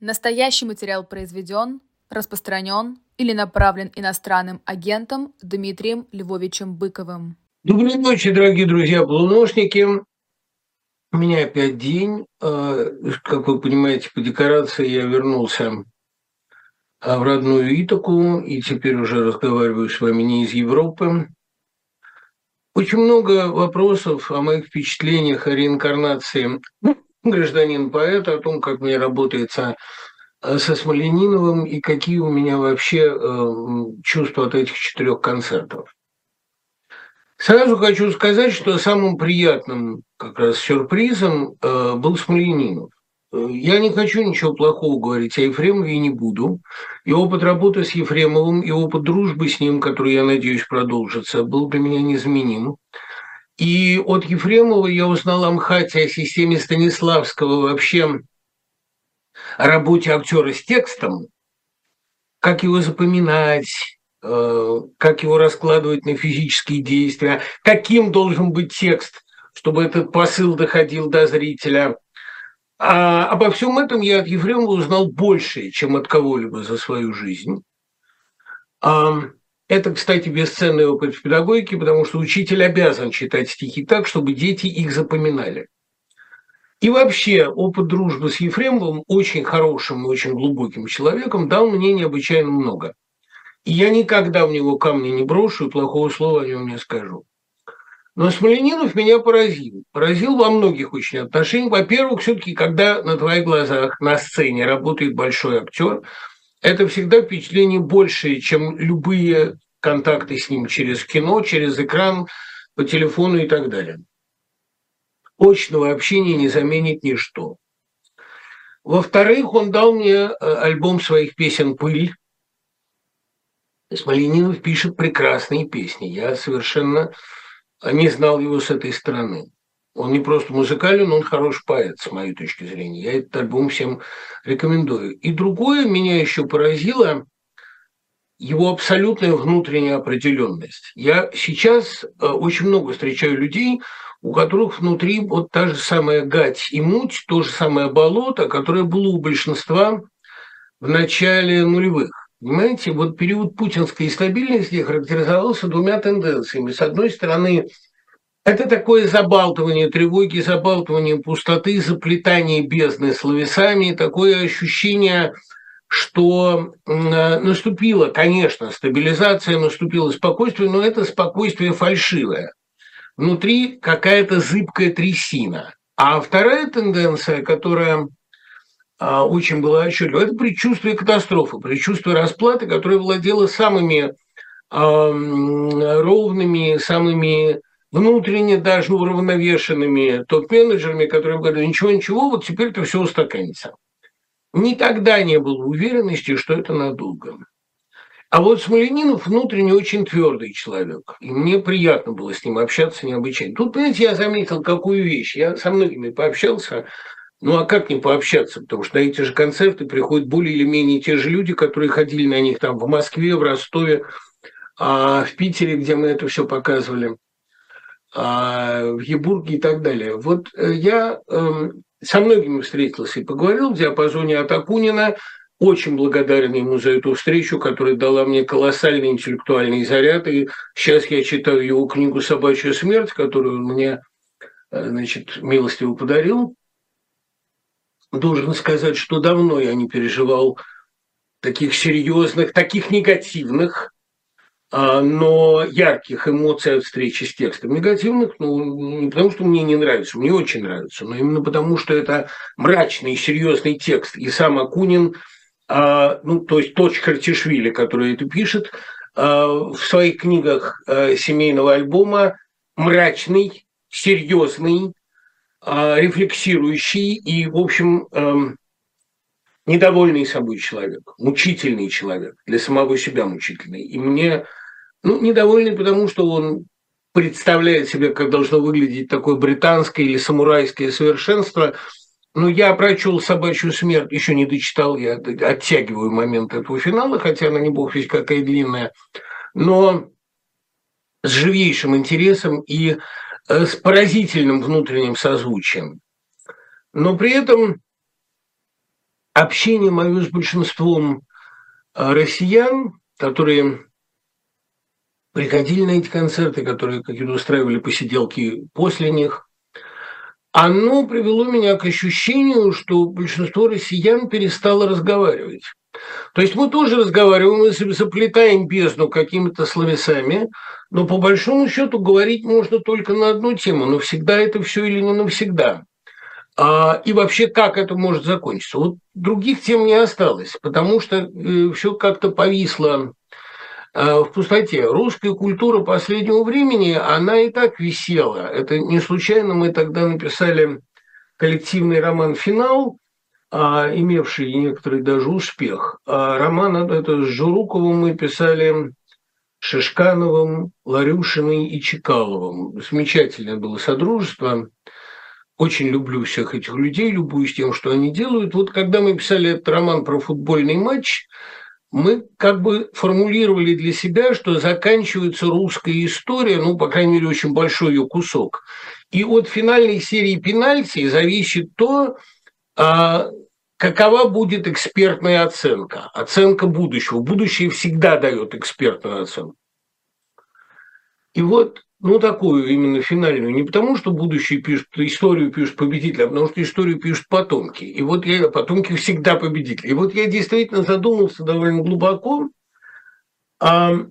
Настоящий материал произведен, распространен или направлен иностранным агентом Дмитрием Львовичем Быковым. Доброй ночи, дорогие друзья полуношники. У меня опять день. А, как вы понимаете, по декорации я вернулся а, в родную Итаку и теперь уже разговариваю с вами не из Европы. Очень много вопросов о моих впечатлениях о реинкарнации гражданин-поэта, о том, как мне работается э, со Смолениновым и какие у меня вообще э, чувства от этих четырех концертов. Сразу хочу сказать, что самым приятным как раз сюрпризом э, был Смоленинов. Я не хочу ничего плохого говорить о Ефремове и не буду. И опыт работы с Ефремовым, и опыт дружбы с ним, который, я надеюсь, продолжится, был для меня незаменим. И от Ефремова я узнал о МХАТе, о системе Станиславского, вообще о работе актера с текстом, как его запоминать, э, как его раскладывать на физические действия, каким должен быть текст, чтобы этот посыл доходил до зрителя. А обо всем этом я от Ефремова узнал больше, чем от кого-либо за свою жизнь. Это, кстати, бесценный опыт в педагогике, потому что учитель обязан читать стихи так, чтобы дети их запоминали. И вообще опыт дружбы с Ефремовым, очень хорошим и очень глубоким человеком, дал мне необычайно много. И я никогда в него камня не брошу и плохого слова о нем не скажу. Но Смоленинов меня поразил. Поразил во многих очень отношениях. Во-первых, все-таки, когда на твоих глазах на сцене работает большой актер, это всегда впечатление большее, чем любые контакты с ним через кино, через экран, по телефону и так далее. Очного общения не заменит ничто. Во-вторых, он дал мне э, альбом своих песен «Пыль». Смоленинов пишет прекрасные песни. Я совершенно не знал его с этой стороны. Он не просто музыкален, он хороший поэт, с моей точки зрения. Я этот альбом всем рекомендую. И другое меня еще поразило его абсолютная внутренняя определенность. Я сейчас э, очень много встречаю людей, у которых внутри вот та же самая гать и муть, то же самое болото, которое было у большинства в начале нулевых. Понимаете, вот период путинской стабильности характеризовался двумя тенденциями. С одной стороны, это такое забалтывание тревоги, забалтывание пустоты, заплетание бездны словесами, такое ощущение, что наступила, конечно, стабилизация, наступило спокойствие, но это спокойствие фальшивое. Внутри какая-то зыбкая трясина. А вторая тенденция, которая а, очень была отчетлива, это предчувствие катастрофы, предчувствие расплаты, которое владело самыми ровными, самыми внутренне даже уравновешенными топ-менеджерами, которые говорят, ничего-ничего, вот теперь это все устаканится. Никогда не было уверенности, что это надолго. А вот Смоленинов внутренне очень твердый человек. И мне приятно было с ним общаться необычайно. Тут, понимаете, я заметил какую вещь. Я со многими пообщался. Ну а как не пообщаться? Потому что на эти же концерты приходят более или менее те же люди, которые ходили на них там в Москве, в Ростове, а в Питере, где мы это все показывали. А, в Ебурге и так далее. Вот э, я эм, со многими встретился и поговорил в диапазоне от Акунина. Очень благодарен ему за эту встречу, которая дала мне колоссальный интеллектуальный заряд. И сейчас я читаю его книгу «Собачья смерть», которую он мне э, значит, милостиво подарил. Должен сказать, что давно я не переживал таких серьезных, таких негативных а, но ярких эмоций от встречи с текстом. Негативных, ну, не потому что мне не нравится, мне очень нравится, но именно потому что это мрачный, серьезный текст. И сам Акунин, а, ну, то есть тот Хартишвили, который это пишет, а, в своих книгах семейного альбома мрачный, серьезный, рефлексирующий и, в общем, эм, недовольный собой человек, мучительный человек, для самого себя мучительный. И мне ну, недовольный, потому что он представляет себе, как должно выглядеть такое британское или самурайское совершенство. Но я прочел «Собачью смерть», еще не дочитал, я оттягиваю момент этого финала, хотя она не бог весь какая длинная, но с живейшим интересом и э, с поразительным внутренним созвучием. Но при этом общение мое с большинством а, россиян, которые приходили на эти концерты, которые какие-то устраивали посиделки после них, оно привело меня к ощущению, что большинство россиян перестало разговаривать. То есть мы тоже разговариваем, мы заплетаем бездну какими-то словесами, но по большому счету говорить можно только на одну тему, но всегда это все или не навсегда. А, и вообще, как это может закончиться? Вот других тем не осталось, потому что э, все как-то повисло в пустоте. Русская культура последнего времени, она и так висела. Это не случайно мы тогда написали коллективный роман «Финал», а, имевший некоторый даже успех. А роман это с Журуковым мы писали Шишкановым, Ларюшиной и Чекаловым. Замечательное было содружество. Очень люблю всех этих людей, любуюсь тем, что они делают. Вот когда мы писали этот роман про футбольный матч, мы как бы формулировали для себя, что заканчивается русская история, ну, по крайней мере, очень большой ее кусок. И от финальной серии пенальти зависит то, а, какова будет экспертная оценка, оценка будущего. Будущее всегда дает экспертную оценку. И вот, ну, такую именно финальную, не потому, что будущее пишут, историю пишут победители, а потому что историю пишут потомки. И вот я, потомки всегда победители. И вот я действительно задумался довольно глубоко, а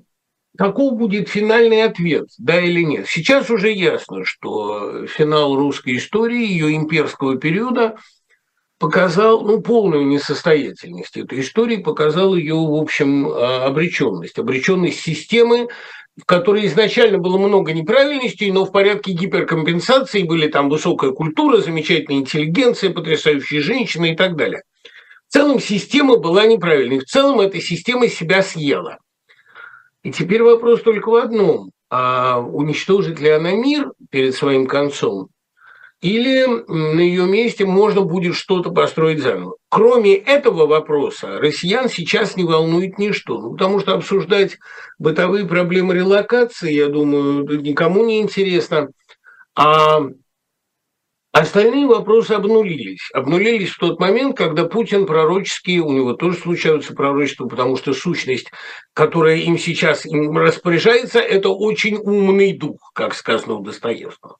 каков будет финальный ответ, да или нет. Сейчас уже ясно, что финал русской истории, ее имперского периода – показал ну, полную несостоятельность этой истории, показал ее, в общем, а, обреченность. Обреченность системы, в которой изначально было много неправильностей, но в порядке гиперкомпенсации были там высокая культура, замечательная интеллигенция, потрясающие женщины и так далее. В целом система была неправильной. В целом эта система себя съела. И теперь вопрос только в одном. А уничтожит ли она мир перед своим концом? Или на ее месте можно будет что-то построить заново. Кроме этого вопроса, россиян сейчас не волнует ничто, ну, потому что обсуждать бытовые проблемы релокации, я думаю, никому не интересно. А остальные вопросы обнулились. Обнулились в тот момент, когда Путин пророческий, у него тоже случаются пророчества, потому что сущность, которая им сейчас им распоряжается, это очень умный дух, как сказано у Достоевского.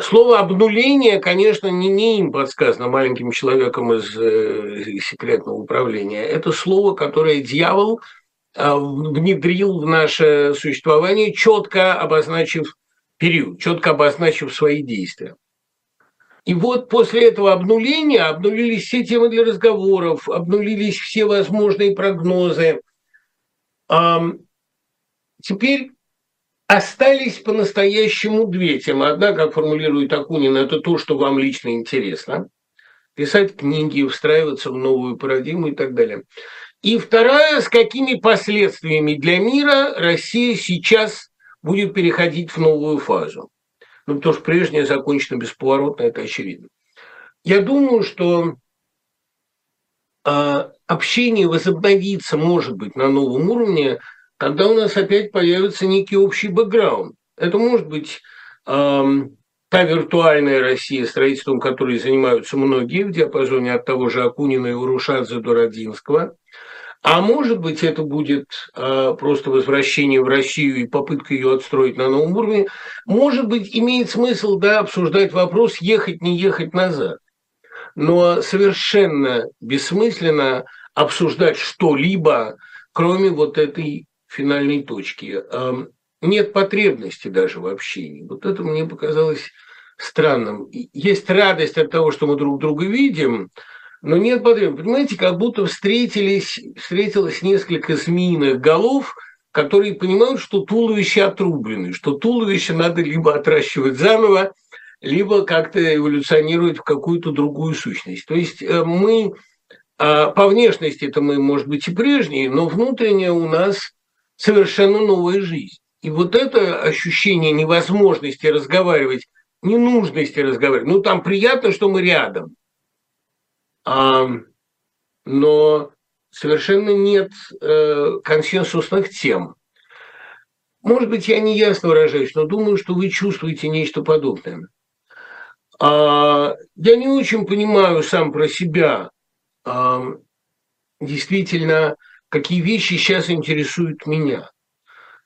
Слово обнуление, конечно, не, не им подсказано маленьким человеком из э, секретного управления. Это слово, которое дьявол э, внедрил в наше существование, четко обозначив период, четко обозначив свои действия. И вот после этого обнуления обнулились все темы для разговоров, обнулились все возможные прогнозы. Теперь Остались по-настоящему две темы. Одна, как формулирует Акунин, это то, что вам лично интересно. Писать книги, встраиваться в новую парадигму и так далее. И вторая, с какими последствиями для мира Россия сейчас будет переходить в новую фазу. Ну, потому что прежняя закончена бесповоротно, это очевидно. Я думаю, что э, общение возобновится, может быть, на новом уровне – тогда у нас опять появится некий общий бэкграунд. Это может быть эм, та виртуальная Россия, строительством которой занимаются многие в диапазоне от того же Акунина и Урушадзе до Родинского. А может быть, это будет э, просто возвращение в Россию и попытка ее отстроить на новом уровне. Может быть, имеет смысл да, обсуждать вопрос, ехать, не ехать назад. Но совершенно бессмысленно обсуждать что-либо, кроме вот этой финальной точки. Нет потребности даже в общении. Вот это мне показалось странным. Есть радость от того, что мы друг друга видим, но нет потребности. Понимаете, как будто встретились, встретилось несколько змеиных голов, которые понимают, что туловище отрублены, что туловище надо либо отращивать заново, либо как-то эволюционировать в какую-то другую сущность. То есть э, мы а, по внешности это мы, может быть, и прежние, но внутренне у нас совершенно новая жизнь. И вот это ощущение невозможности разговаривать, ненужности разговаривать, ну там приятно, что мы рядом, а, но совершенно нет э, консенсусных тем. Может быть, я не ясно выражаюсь, но думаю, что вы чувствуете нечто подобное. А, я не очень понимаю сам про себя, действительно, какие вещи сейчас интересуют меня.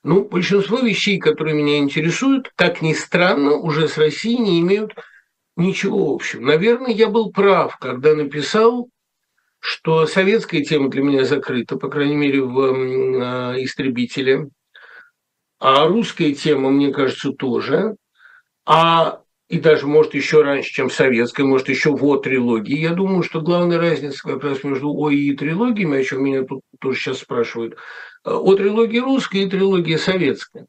Ну, большинство вещей, которые меня интересуют, как ни странно, уже с Россией не имеют ничего общего. Наверное, я был прав, когда написал, что советская тема для меня закрыта, по крайней мере, в э, «Истребителе», а русская тема, мне кажется, тоже. А и даже, может, еще раньше, чем советская, может, еще в трилогии. Я думаю, что главная разница как раз между О и трилогиями, о чем меня тут тоже сейчас спрашивают, э, о трилогии русская и трилогия советская.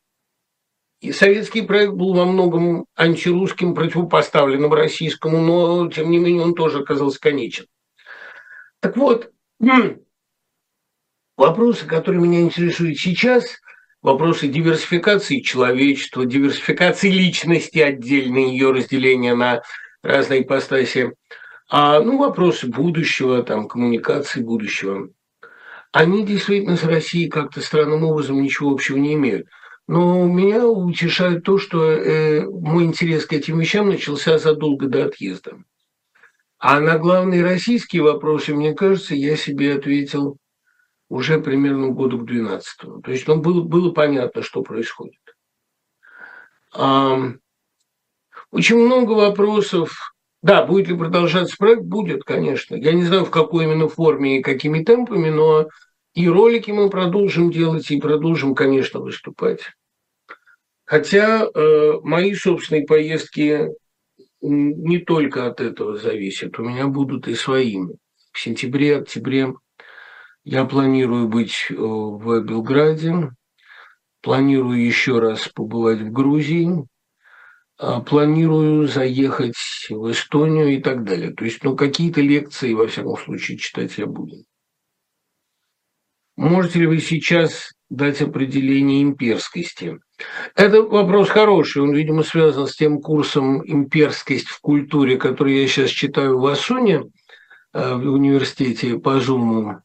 И советский проект был во многом антирусским, противопоставленным российскому, но, тем не менее, он тоже оказался конечен. Так вот, вопросы, которые меня интересуют сейчас, вопросы диверсификации человечества, диверсификации личности отдельной, ее разделения на разные ипостаси, а, ну, вопросы будущего, там, коммуникации будущего, они действительно с Россией как-то странным образом ничего общего не имеют. Но меня утешает то, что э, мой интерес к этим вещам начался задолго до отъезда. А на главные российские вопросы, мне кажется, я себе ответил уже примерно году к 12 То есть ну, было, было понятно, что происходит. А, очень много вопросов. Да, будет ли продолжаться проект? Будет, конечно. Я не знаю, в какой именно форме и какими темпами, но и ролики мы продолжим делать, и продолжим, конечно, выступать. Хотя э, мои собственные поездки не только от этого зависят. У меня будут и свои. В сентябре, октябре я планирую быть э, в Белграде, планирую еще раз побывать в Грузии, а планирую заехать в Эстонию и так далее. То есть, ну, какие-то лекции, во всяком случае, читать я буду. Можете ли вы сейчас дать определение имперскости? Это вопрос хороший, он, видимо, связан с тем курсом «Имперскость в культуре», который я сейчас читаю в Асуне, э, в университете по Зуму.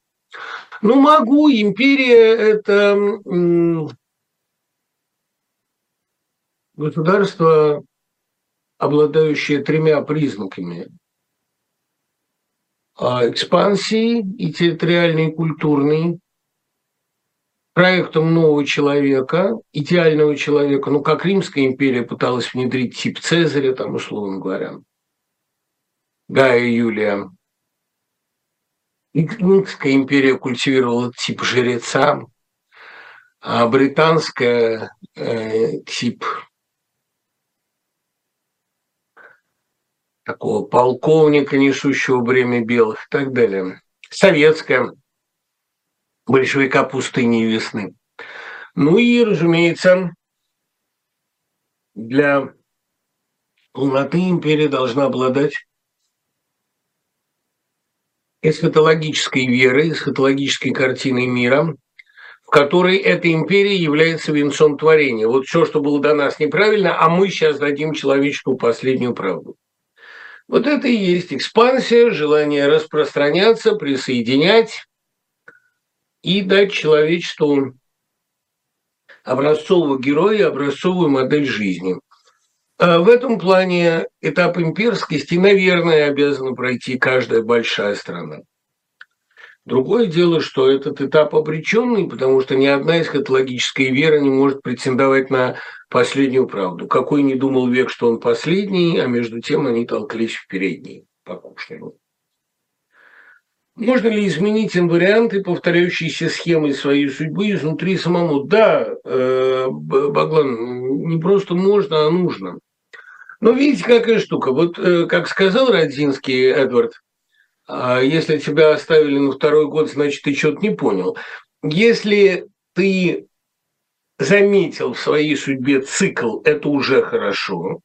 Ну, могу, империя – это государство, обладающее тремя признаками – экспансии и территориальной, и культурной, проектом нового человека, идеального человека, ну, как Римская империя пыталась внедрить тип Цезаря, там, условно говоря, Гая Юлия. Римская империя культивировала тип жреца, а британская э, тип такого полковника, несущего бремя белых и так далее. Советская большевика пустыни и весны. Ну и, разумеется, для полноты империя должна обладать эсхатологической верой, эсхатологической картиной мира, в которой эта империя является венцом творения. Вот все, что было до нас неправильно, а мы сейчас дадим человечеству последнюю правду. Вот это и есть экспансия, желание распространяться, присоединять, и дать человечеству образцового героя, образцовую модель жизни. А в этом плане этап имперскости, наверное, обязана пройти каждая большая страна. Другое дело, что этот этап обреченный, потому что ни одна эсхатологическая вера не может претендовать на последнюю правду. Какой не думал век, что он последний, а между тем они толклись в передней покушению. Можно ли изменить инварианты, повторяющиеся схемы своей судьбы изнутри самому? Да, э, Баглан, не просто можно, а нужно. Но видите, какая штука. Вот, э, как сказал Родзинский Эдвард, «А если тебя оставили на второй год, значит, ты что-то не понял. Если ты заметил в своей судьбе цикл, это уже хорошо.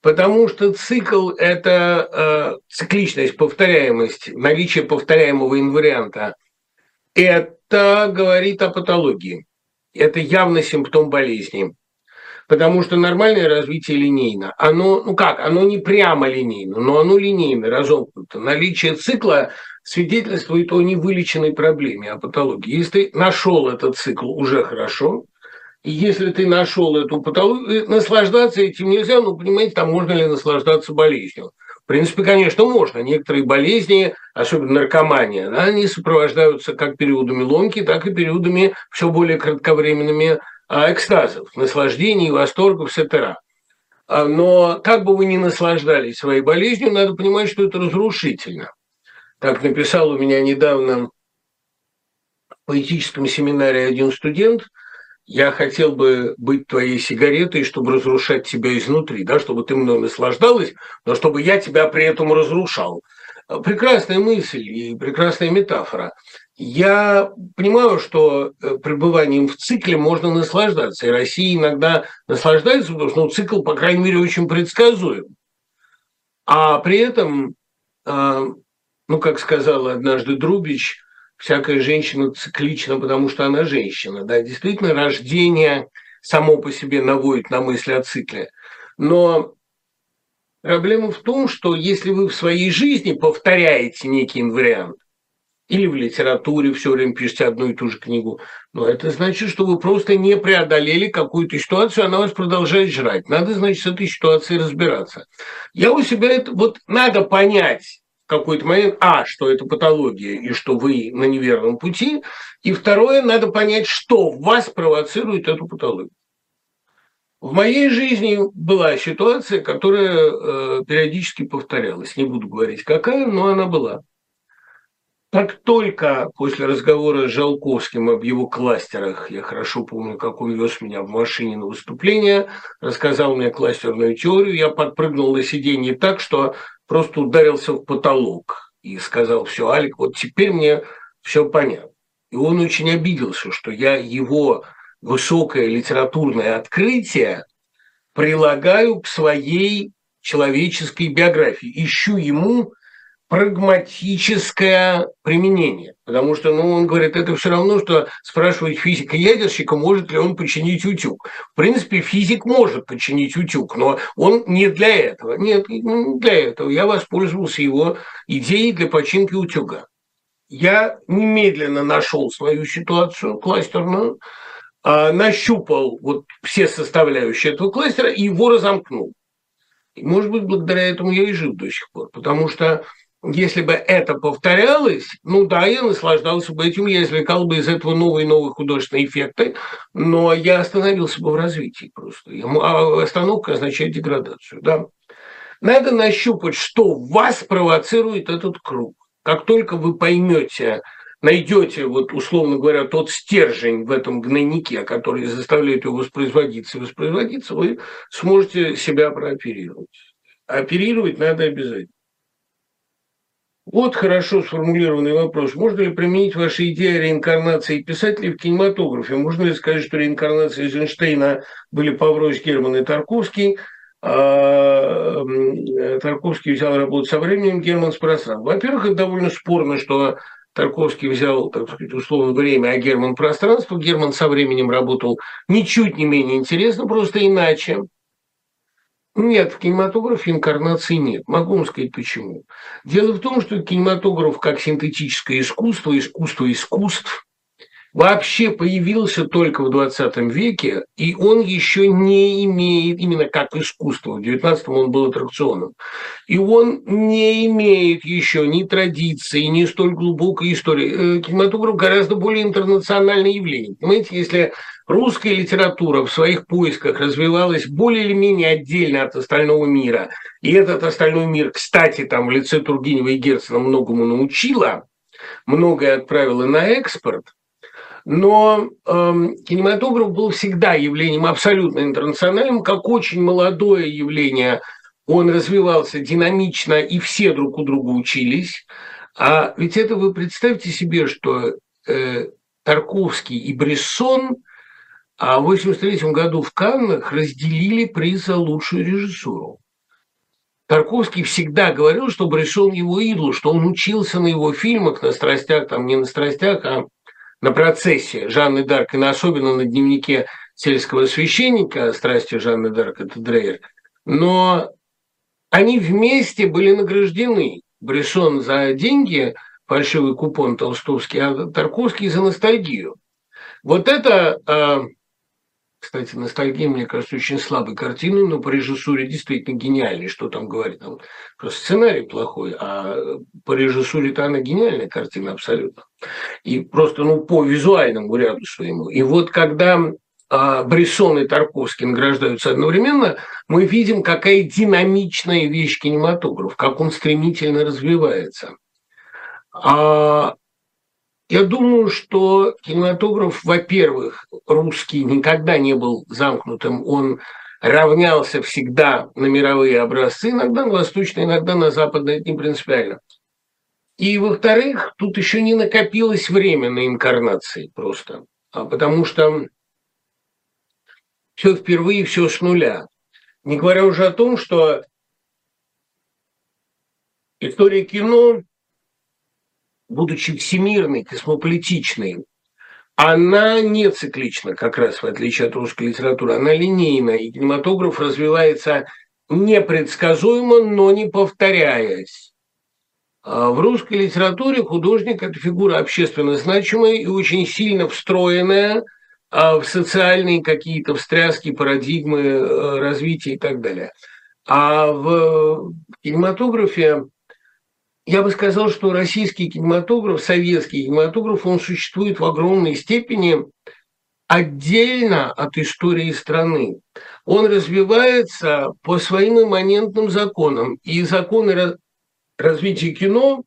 Потому что цикл – это э, цикличность, повторяемость, наличие повторяемого инварианта. Это говорит о патологии. Это явно симптом болезни. Потому что нормальное развитие линейно. Оно, ну как, оно не прямо линейно, но оно линейно, разомкнуто. Наличие цикла свидетельствует о невылеченной проблеме, о патологии. Если ты нашел этот цикл, уже хорошо. И если ты нашел эту патологию, наслаждаться этим нельзя, ну, понимаете, там можно ли наслаждаться болезнью. принципе, конечно, можно. Некоторые болезни, особенно наркомания, да, они сопровождаются как периодами ломки, так и периодами все более кратковременными экстазов, наслаждений, восторгов, etc. А, но как бы вы ни наслаждались своей болезнью, надо понимать, что это разрушительно. Так написал у меня недавно в поэтическом семинаре один студент – я хотел бы быть твоей сигаретой, чтобы разрушать тебя изнутри, да, чтобы ты мной наслаждалась, но чтобы я тебя при этом разрушал. Прекрасная мысль и прекрасная метафора. Я понимаю, что э, пребыванием в цикле можно наслаждаться, и Россия иногда наслаждается, потому что ну, цикл, по крайней мере, очень предсказуем. А при этом, а, ну, как сказал однажды Друбич, всякая женщина циклична, потому что она женщина. Да, действительно, рождение само по себе наводит на мысли о цикле. Но проблема в том, что если вы в своей жизни повторяете некий инвариант, или в литературе все время пишете одну и ту же книгу, но это значит, что вы просто не преодолели какую-то ситуацию, она вас продолжает жрать. Надо, значит, с этой ситуацией разбираться. Я у себя это... Вот надо понять, какой-то момент, а, что это патология и что вы на неверном пути, и второе, надо понять, что вас провоцирует эту патологию. В моей жизни была ситуация, которая э, периодически повторялась. Не буду говорить, какая, но она была. Как только после разговора с Жалковским об его кластерах, я хорошо помню, как он вез меня в машине на выступление, рассказал мне кластерную теорию, я подпрыгнул на сиденье так, что просто ударился в потолок и сказал, все, Алик, вот теперь мне все понятно. И он очень обиделся, что я его высокое литературное открытие прилагаю к своей человеческой биографии, ищу ему прагматическое применение. Потому что, ну, он говорит, это все равно, что спрашивать физика-ядерщика, может ли он починить утюг. В принципе, физик может починить утюг, но он не для этого. Нет, не для этого. Я воспользовался его идеей для починки утюга. Я немедленно нашел свою ситуацию кластерную, а, нащупал вот все составляющие этого кластера и его разомкнул. И, может быть, благодаря этому я и жив до сих пор, потому что если бы это повторялось, ну да, я наслаждался бы этим, я извлекал бы из этого новые и новые художественные эффекты, но я остановился бы в развитии просто. А остановка означает деградацию, да. Надо нащупать, что вас провоцирует этот круг. Как только вы поймете, найдете, вот условно говоря, тот стержень в этом гнойнике, который заставляет его воспроизводиться и воспроизводиться, вы сможете себя прооперировать. Оперировать надо обязательно. Вот хорошо сформулированный вопрос. Можно ли применить ваши идеи о реинкарнации писателей в кинематографе? Можно ли сказать, что реинкарнации Эйзенштейна были Павлович Герман и Тарковский, а Тарковский взял работу со временем, Герман с пространством? Во-первых, это довольно спорно, что Тарковский взял, так сказать, условно время, а Герман пространство. Герман со временем работал ничуть не менее интересно, просто иначе. Нет, в кинематографе инкарнации нет. Могу вам сказать почему. Дело в том, что кинематограф как синтетическое искусство, искусство искусств, вообще появился только в 20 веке, и он еще не имеет, именно как искусство, в 19-м он был аттракционом, и он не имеет еще ни традиции, ни столь глубокой истории. Э, кинематограф гораздо более интернациональное явление. Понимаете, если русская литература в своих поисках развивалась более или менее отдельно от остального мира, и этот остальной мир, кстати, там в лице Тургенева и Герцена многому научила, многое отправила на экспорт – но э, кинематограф был всегда явлением абсолютно интернациональным, как очень молодое явление. Он развивался динамично, и все друг у друга учились. А ведь это вы представьте себе, что э, Тарковский и Брессон а в 1983 году в Каннах разделили приз за лучшую режиссуру. Тарковский всегда говорил, что Брешон его идол, что он учился на его фильмах, на страстях, там не на страстях, а на процессе Жанны Дарк и особенно на дневнике сельского священника «Страсти Жанны Дарк» – это Дрейер. Но они вместе были награждены. Брешон за деньги, фальшивый купон толстовский, а Тарковский за ностальгию. Вот это э, кстати, ностальгия, мне кажется, очень слабой картиной, но по режиссуре действительно гениальной. Что там говорить? Там просто сценарий плохой, а по режиссуре-то она гениальная картина абсолютно. И просто ну, по визуальному ряду своему. И вот когда а, Брессон и Тарковский награждаются одновременно, мы видим, какая динамичная вещь кинематограф, как он стремительно развивается. А я думаю, что кинематограф, во-первых, русский никогда не был замкнутым, он равнялся всегда на мировые образцы, иногда на восточные, иногда на западные, это не принципиально. И, во-вторых, тут еще не накопилось время на инкарнации просто, а потому что все впервые, все с нуля. Не говоря уже о том, что история кино будучи всемирной, космополитичной, она не циклична, как раз в отличие от русской литературы, она линейна, и кинематограф развивается непредсказуемо, но не повторяясь. А в русской литературе художник – это фигура общественно значимая и очень сильно встроенная а, в социальные какие-то встряски, парадигмы э, развития и так далее. А в кинематографе я бы сказал, что российский кинематограф, советский кинематограф, он существует в огромной степени отдельно от истории страны. Он развивается по своим имманентным законам. И законы развития кино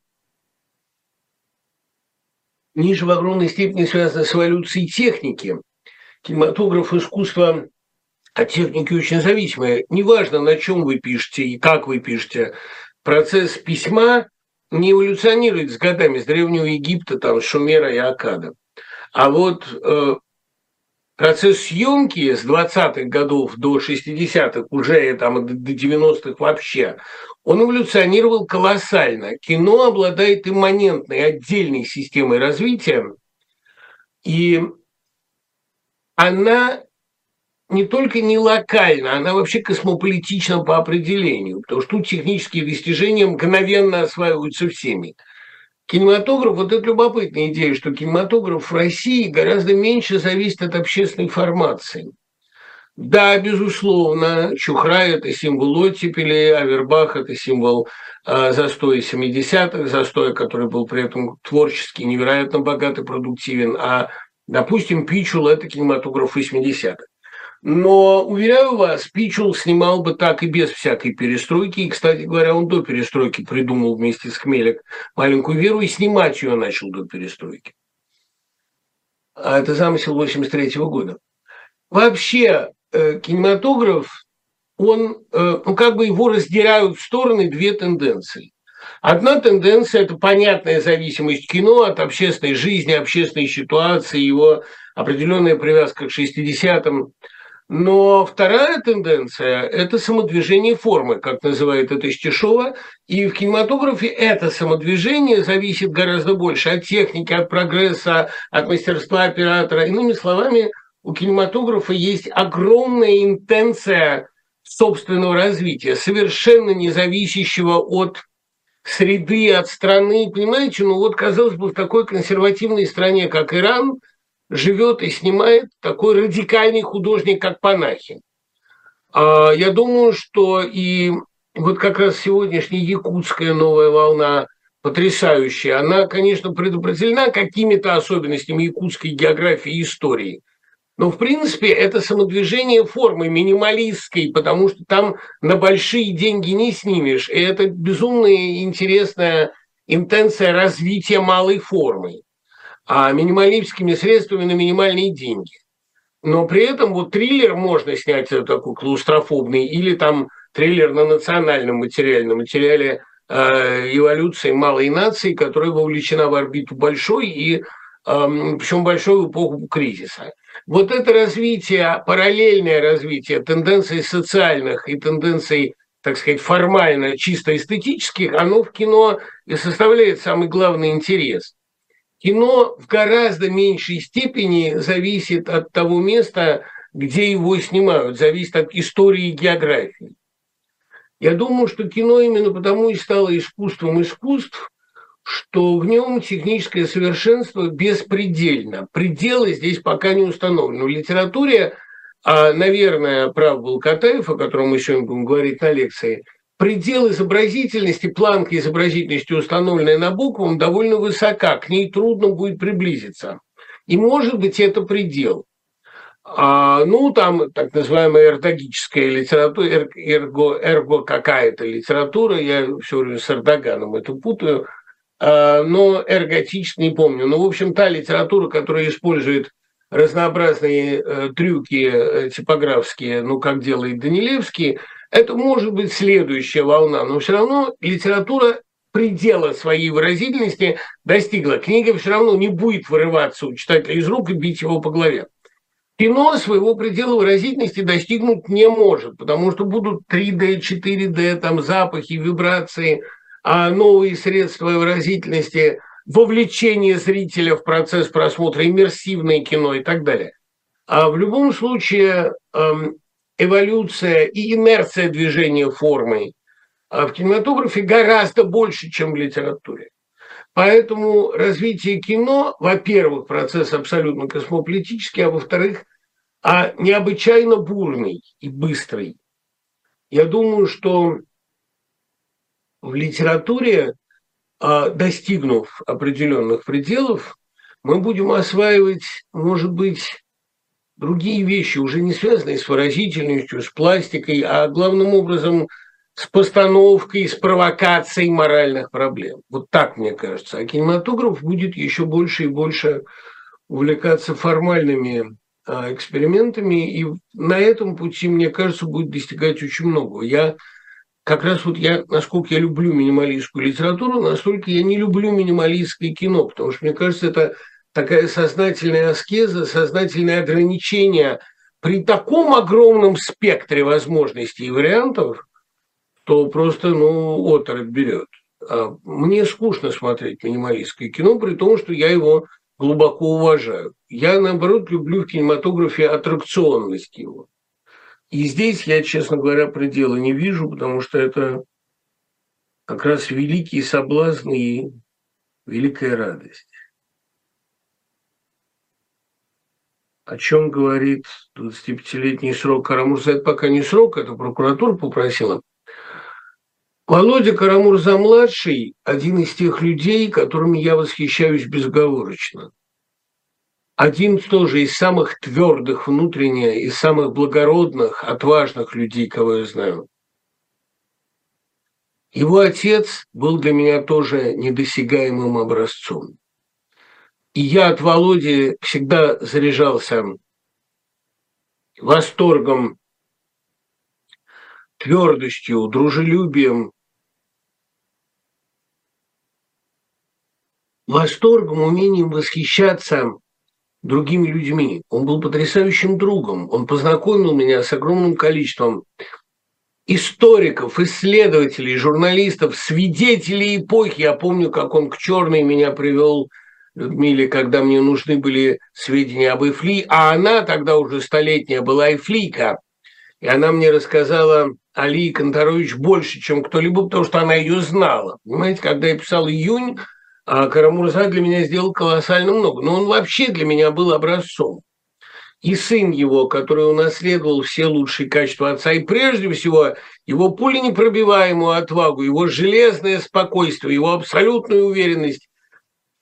ниже в огромной степени связаны с эволюцией техники. Кинематограф искусство от техники очень зависимое. Неважно, на чем вы пишете и как вы пишете. Процесс письма не эволюционирует с годами, с Древнего Египта, там, Шумера и Акада. А вот э, процесс съемки с 20-х годов до 60-х, уже там, до 90-х вообще, он эволюционировал колоссально. Кино обладает имманентной, отдельной системой развития, и она не только не локальна, она вообще космополитична по определению, потому что тут технические достижения мгновенно осваиваются всеми. Кинематограф, вот это любопытная идея, что кинематограф в России гораздо меньше зависит от общественной формации. Да, безусловно, Чухра – это символ оттепели, Авербах – это символ э, застоя 70-х, застоя, который был при этом творчески невероятно богат и продуктивен, а, допустим, Пичул – это кинематограф 80-х. Но, уверяю вас, Пичул снимал бы так и без всякой перестройки. И, кстати говоря, он до перестройки придумал вместе с Хмелек маленькую веру и снимать ее начал до перестройки. А это замысел 83 -го года. Вообще, э, кинематограф, он, э, ну, как бы его раздирают в стороны две тенденции. Одна тенденция – это понятная зависимость кино от общественной жизни, общественной ситуации, его определенная привязка к 60-м, но вторая тенденция – это самодвижение формы, как называет это Стешова. И в кинематографе это самодвижение зависит гораздо больше от техники, от прогресса, от мастерства оператора. Иными словами, у кинематографа есть огромная интенция собственного развития, совершенно не зависящего от среды, от страны. Понимаете, ну вот, казалось бы, в такой консервативной стране, как Иран – живет и снимает такой радикальный художник, как Панахин. А я думаю, что и вот как раз сегодняшняя якутская новая волна потрясающая, она, конечно, предопределена какими-то особенностями якутской географии и истории. Но, в принципе, это самодвижение формы минималистской, потому что там на большие деньги не снимешь. И это безумно интересная интенция развития малой формы а минималистскими средствами на минимальные деньги. Но при этом вот триллер можно снять такой клаустрофобный, или там триллер на национальном материале э, эволюции малой нации, которая вовлечена в орбиту большой, и э, причем большой в эпоху кризиса. Вот это развитие, параллельное развитие тенденций социальных и тенденций, так сказать, формально чисто эстетических, оно в кино и составляет самый главный интерес кино в гораздо меньшей степени зависит от того места, где его снимают, зависит от истории и географии. Я думаю, что кино именно потому и стало искусством искусств, что в нем техническое совершенство беспредельно. Пределы здесь пока не установлены. В литературе а, наверное, прав был Катаев, о котором мы сегодня будем говорить на лекции, предел изобразительности, планка изобразительности, установленная на буквам, довольно высока, к ней трудно будет приблизиться. И, может быть, это предел. А, ну, там так называемая эрдогическая литература, эрго, эрго какая-то литература, я все время с Эрдоганом это путаю, а, но эрготически не помню. Но, ну, в общем, та литература, которая использует разнообразные э, трюки э, типографские, ну, как делает Данилевский, это может быть следующая волна, но все равно литература предела своей выразительности достигла. Книга все равно не будет вырываться у читателя из рук и бить его по голове. Кино своего предела выразительности достигнуть не может, потому что будут 3D, 4D, там запахи, вибрации, а новые средства выразительности – вовлечение зрителя в процесс просмотра, иммерсивное кино и так далее. А в любом случае эм, эволюция и инерция движения формой а в кинематографе гораздо больше, чем в литературе. Поэтому развитие кино, во-первых, процесс абсолютно космополитический, а во-вторых, а необычайно бурный и быстрый. Я думаю, что в литературе а достигнув определенных пределов, мы будем осваивать, может быть, другие вещи, уже не связанные с выразительностью, с пластикой, а главным образом с постановкой, с провокацией моральных проблем. Вот так, мне кажется. А кинематограф будет еще больше и больше увлекаться формальными а, экспериментами, и на этом пути, мне кажется, будет достигать очень много. Я как раз вот я, насколько я люблю минималистскую литературу, настолько я не люблю минималистское кино, потому что, мне кажется, это такая сознательная аскеза, сознательное ограничение при таком огромном спектре возможностей и вариантов, то просто, ну, оторопь берет. А мне скучно смотреть минималистское кино, при том, что я его глубоко уважаю. Я, наоборот, люблю в кинематографе аттракционность его. И здесь я, честно говоря, предела не вижу, потому что это как раз великий соблазн и великая радость. О чем говорит 25-летний срок Карамурза? Это пока не срок, это прокуратура попросила. Володя Карамурза-младший – один из тех людей, которыми я восхищаюсь безоговорочно один тоже из самых твердых внутренне, из самых благородных, отважных людей, кого я знаю. Его отец был для меня тоже недосягаемым образцом. И я от Володи всегда заряжался восторгом, твердостью, дружелюбием, восторгом, умением восхищаться другими людьми. Он был потрясающим другом. Он познакомил меня с огромным количеством историков, исследователей, журналистов, свидетелей эпохи. Я помню, как он к черной меня привел Людмиле, когда мне нужны были сведения об Эфли, а она тогда уже столетняя была Эфлийка. И она мне рассказала Алии Конторович больше, чем кто-либо, потому что она ее знала. Понимаете, когда я писал «Июнь», а Карамурза для меня сделал колоссально много. Но он вообще для меня был образцом. И сын его, который унаследовал все лучшие качества отца, и прежде всего его пуленепробиваемую отвагу, его железное спокойствие, его абсолютную уверенность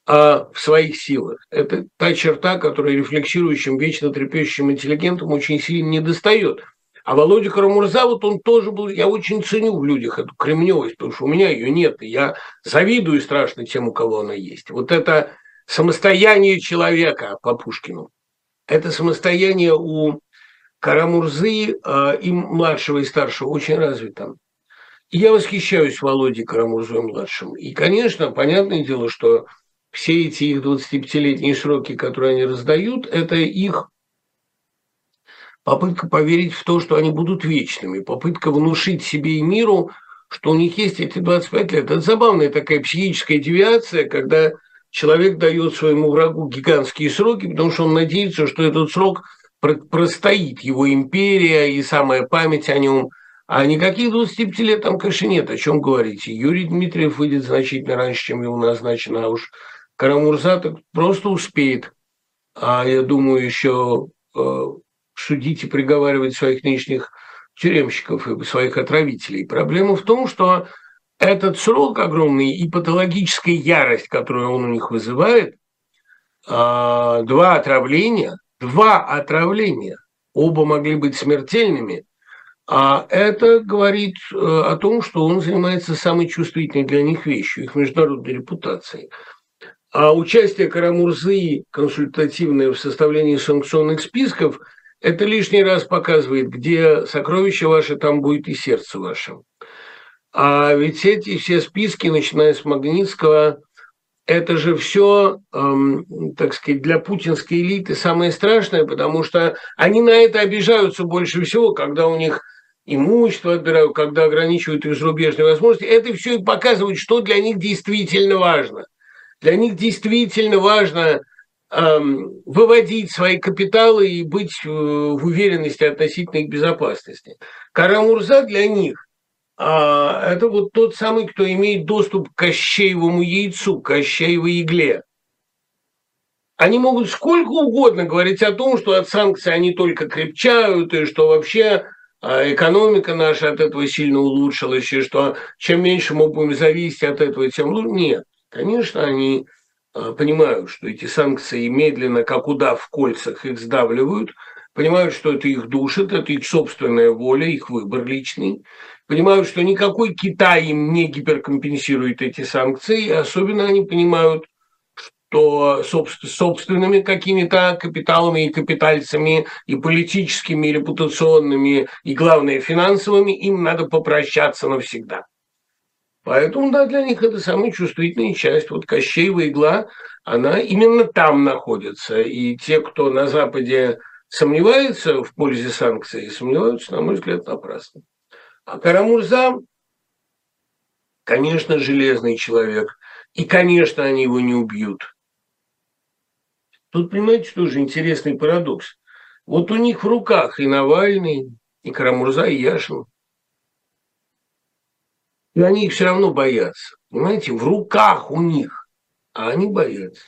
а, в своих силах. Это та черта, которая рефлексирующим, вечно трепещущим интеллигентам очень сильно не достает – а Володя Карамурза, вот он тоже был, я очень ценю в людях эту кремневость, потому что у меня ее нет, и я завидую страшно тем, у кого она есть. Вот это самостояние человека по Пушкину, это состояние у Карамурзы э, и младшего, и старшего очень развито. И я восхищаюсь Володей Карамурзой младшим. И, конечно, понятное дело, что все эти их 25-летние сроки, которые они раздают, это их попытка поверить в то, что они будут вечными, попытка внушить себе и миру, что у них есть эти 25 лет. Это забавная такая психическая девиация, когда человек дает своему врагу гигантские сроки, потому что он надеется, что этот срок простоит его империя и самая память о нем. А никаких 25 лет там, конечно, нет, о чем говорить. И Юрий Дмитриев выйдет значительно раньше, чем его назначено, а уж Карамурза так просто успеет. А я думаю, еще э, судить и приговаривать своих нынешних тюремщиков и своих отравителей. Проблема в том, что этот срок огромный и патологическая ярость, которую он у них вызывает, а, два отравления, два отравления, оба могли быть смертельными, а это говорит э, о том, что он занимается самой чувствительной для них вещью, их международной репутацией. А участие Карамурзы консультативное в составлении санкционных списков – это лишний раз показывает, где сокровище ваше, там будет и сердце ваше. А ведь эти все списки, начиная с Магнитского, это же все, эм, так сказать, для путинской элиты самое страшное, потому что они на это обижаются больше всего, когда у них имущество отбирают, когда ограничивают их зарубежные возможности. Это все и показывает, что для них действительно важно. Для них действительно важно эм, выводить свои капиталы и быть э, в уверенности относительно их безопасности. Карамурза для них а, это вот тот самый, кто имеет доступ к Кощеевому яйцу, к Кощеевой игле. Они могут сколько угодно говорить о том, что от санкций они только крепчают, и что вообще а, экономика наша от этого сильно улучшилась, и что чем меньше мы будем зависеть от этого, тем лучше. Нет, конечно, они а, понимают, что эти санкции медленно, как удав в кольцах, их сдавливают, понимают, что это их душит, это их собственная воля, их выбор личный, понимают, что никакой Китай им не гиперкомпенсирует эти санкции, и особенно они понимают, что собственными какими-то капиталами и капитальцами, и политическими, и репутационными, и, главное, финансовыми, им надо попрощаться навсегда. Поэтому, да, для них это самая чувствительная часть. Вот Кощеева игла, она именно там находится. И те, кто на Западе сомневается в пользе санкций, сомневаются, на мой взгляд, напрасно. А Карамурза, конечно, железный человек. И, конечно, они его не убьют. Тут, понимаете, тоже интересный парадокс. Вот у них в руках и Навальный, и Карамурза, и Яшин. И они их все равно боятся. Понимаете, в руках у них, а они боятся.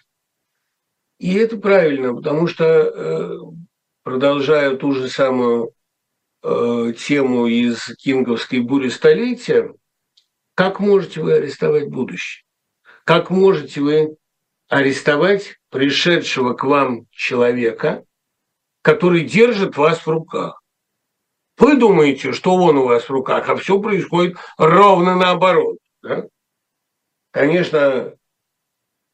И это правильно, потому что, э, продолжая ту же самую э, тему из кинговской бури столетия, как можете вы арестовать будущее? Как можете вы арестовать пришедшего к вам человека, который держит вас в руках? Вы думаете, что он у вас в руках, а все происходит ровно наоборот. Да? Конечно,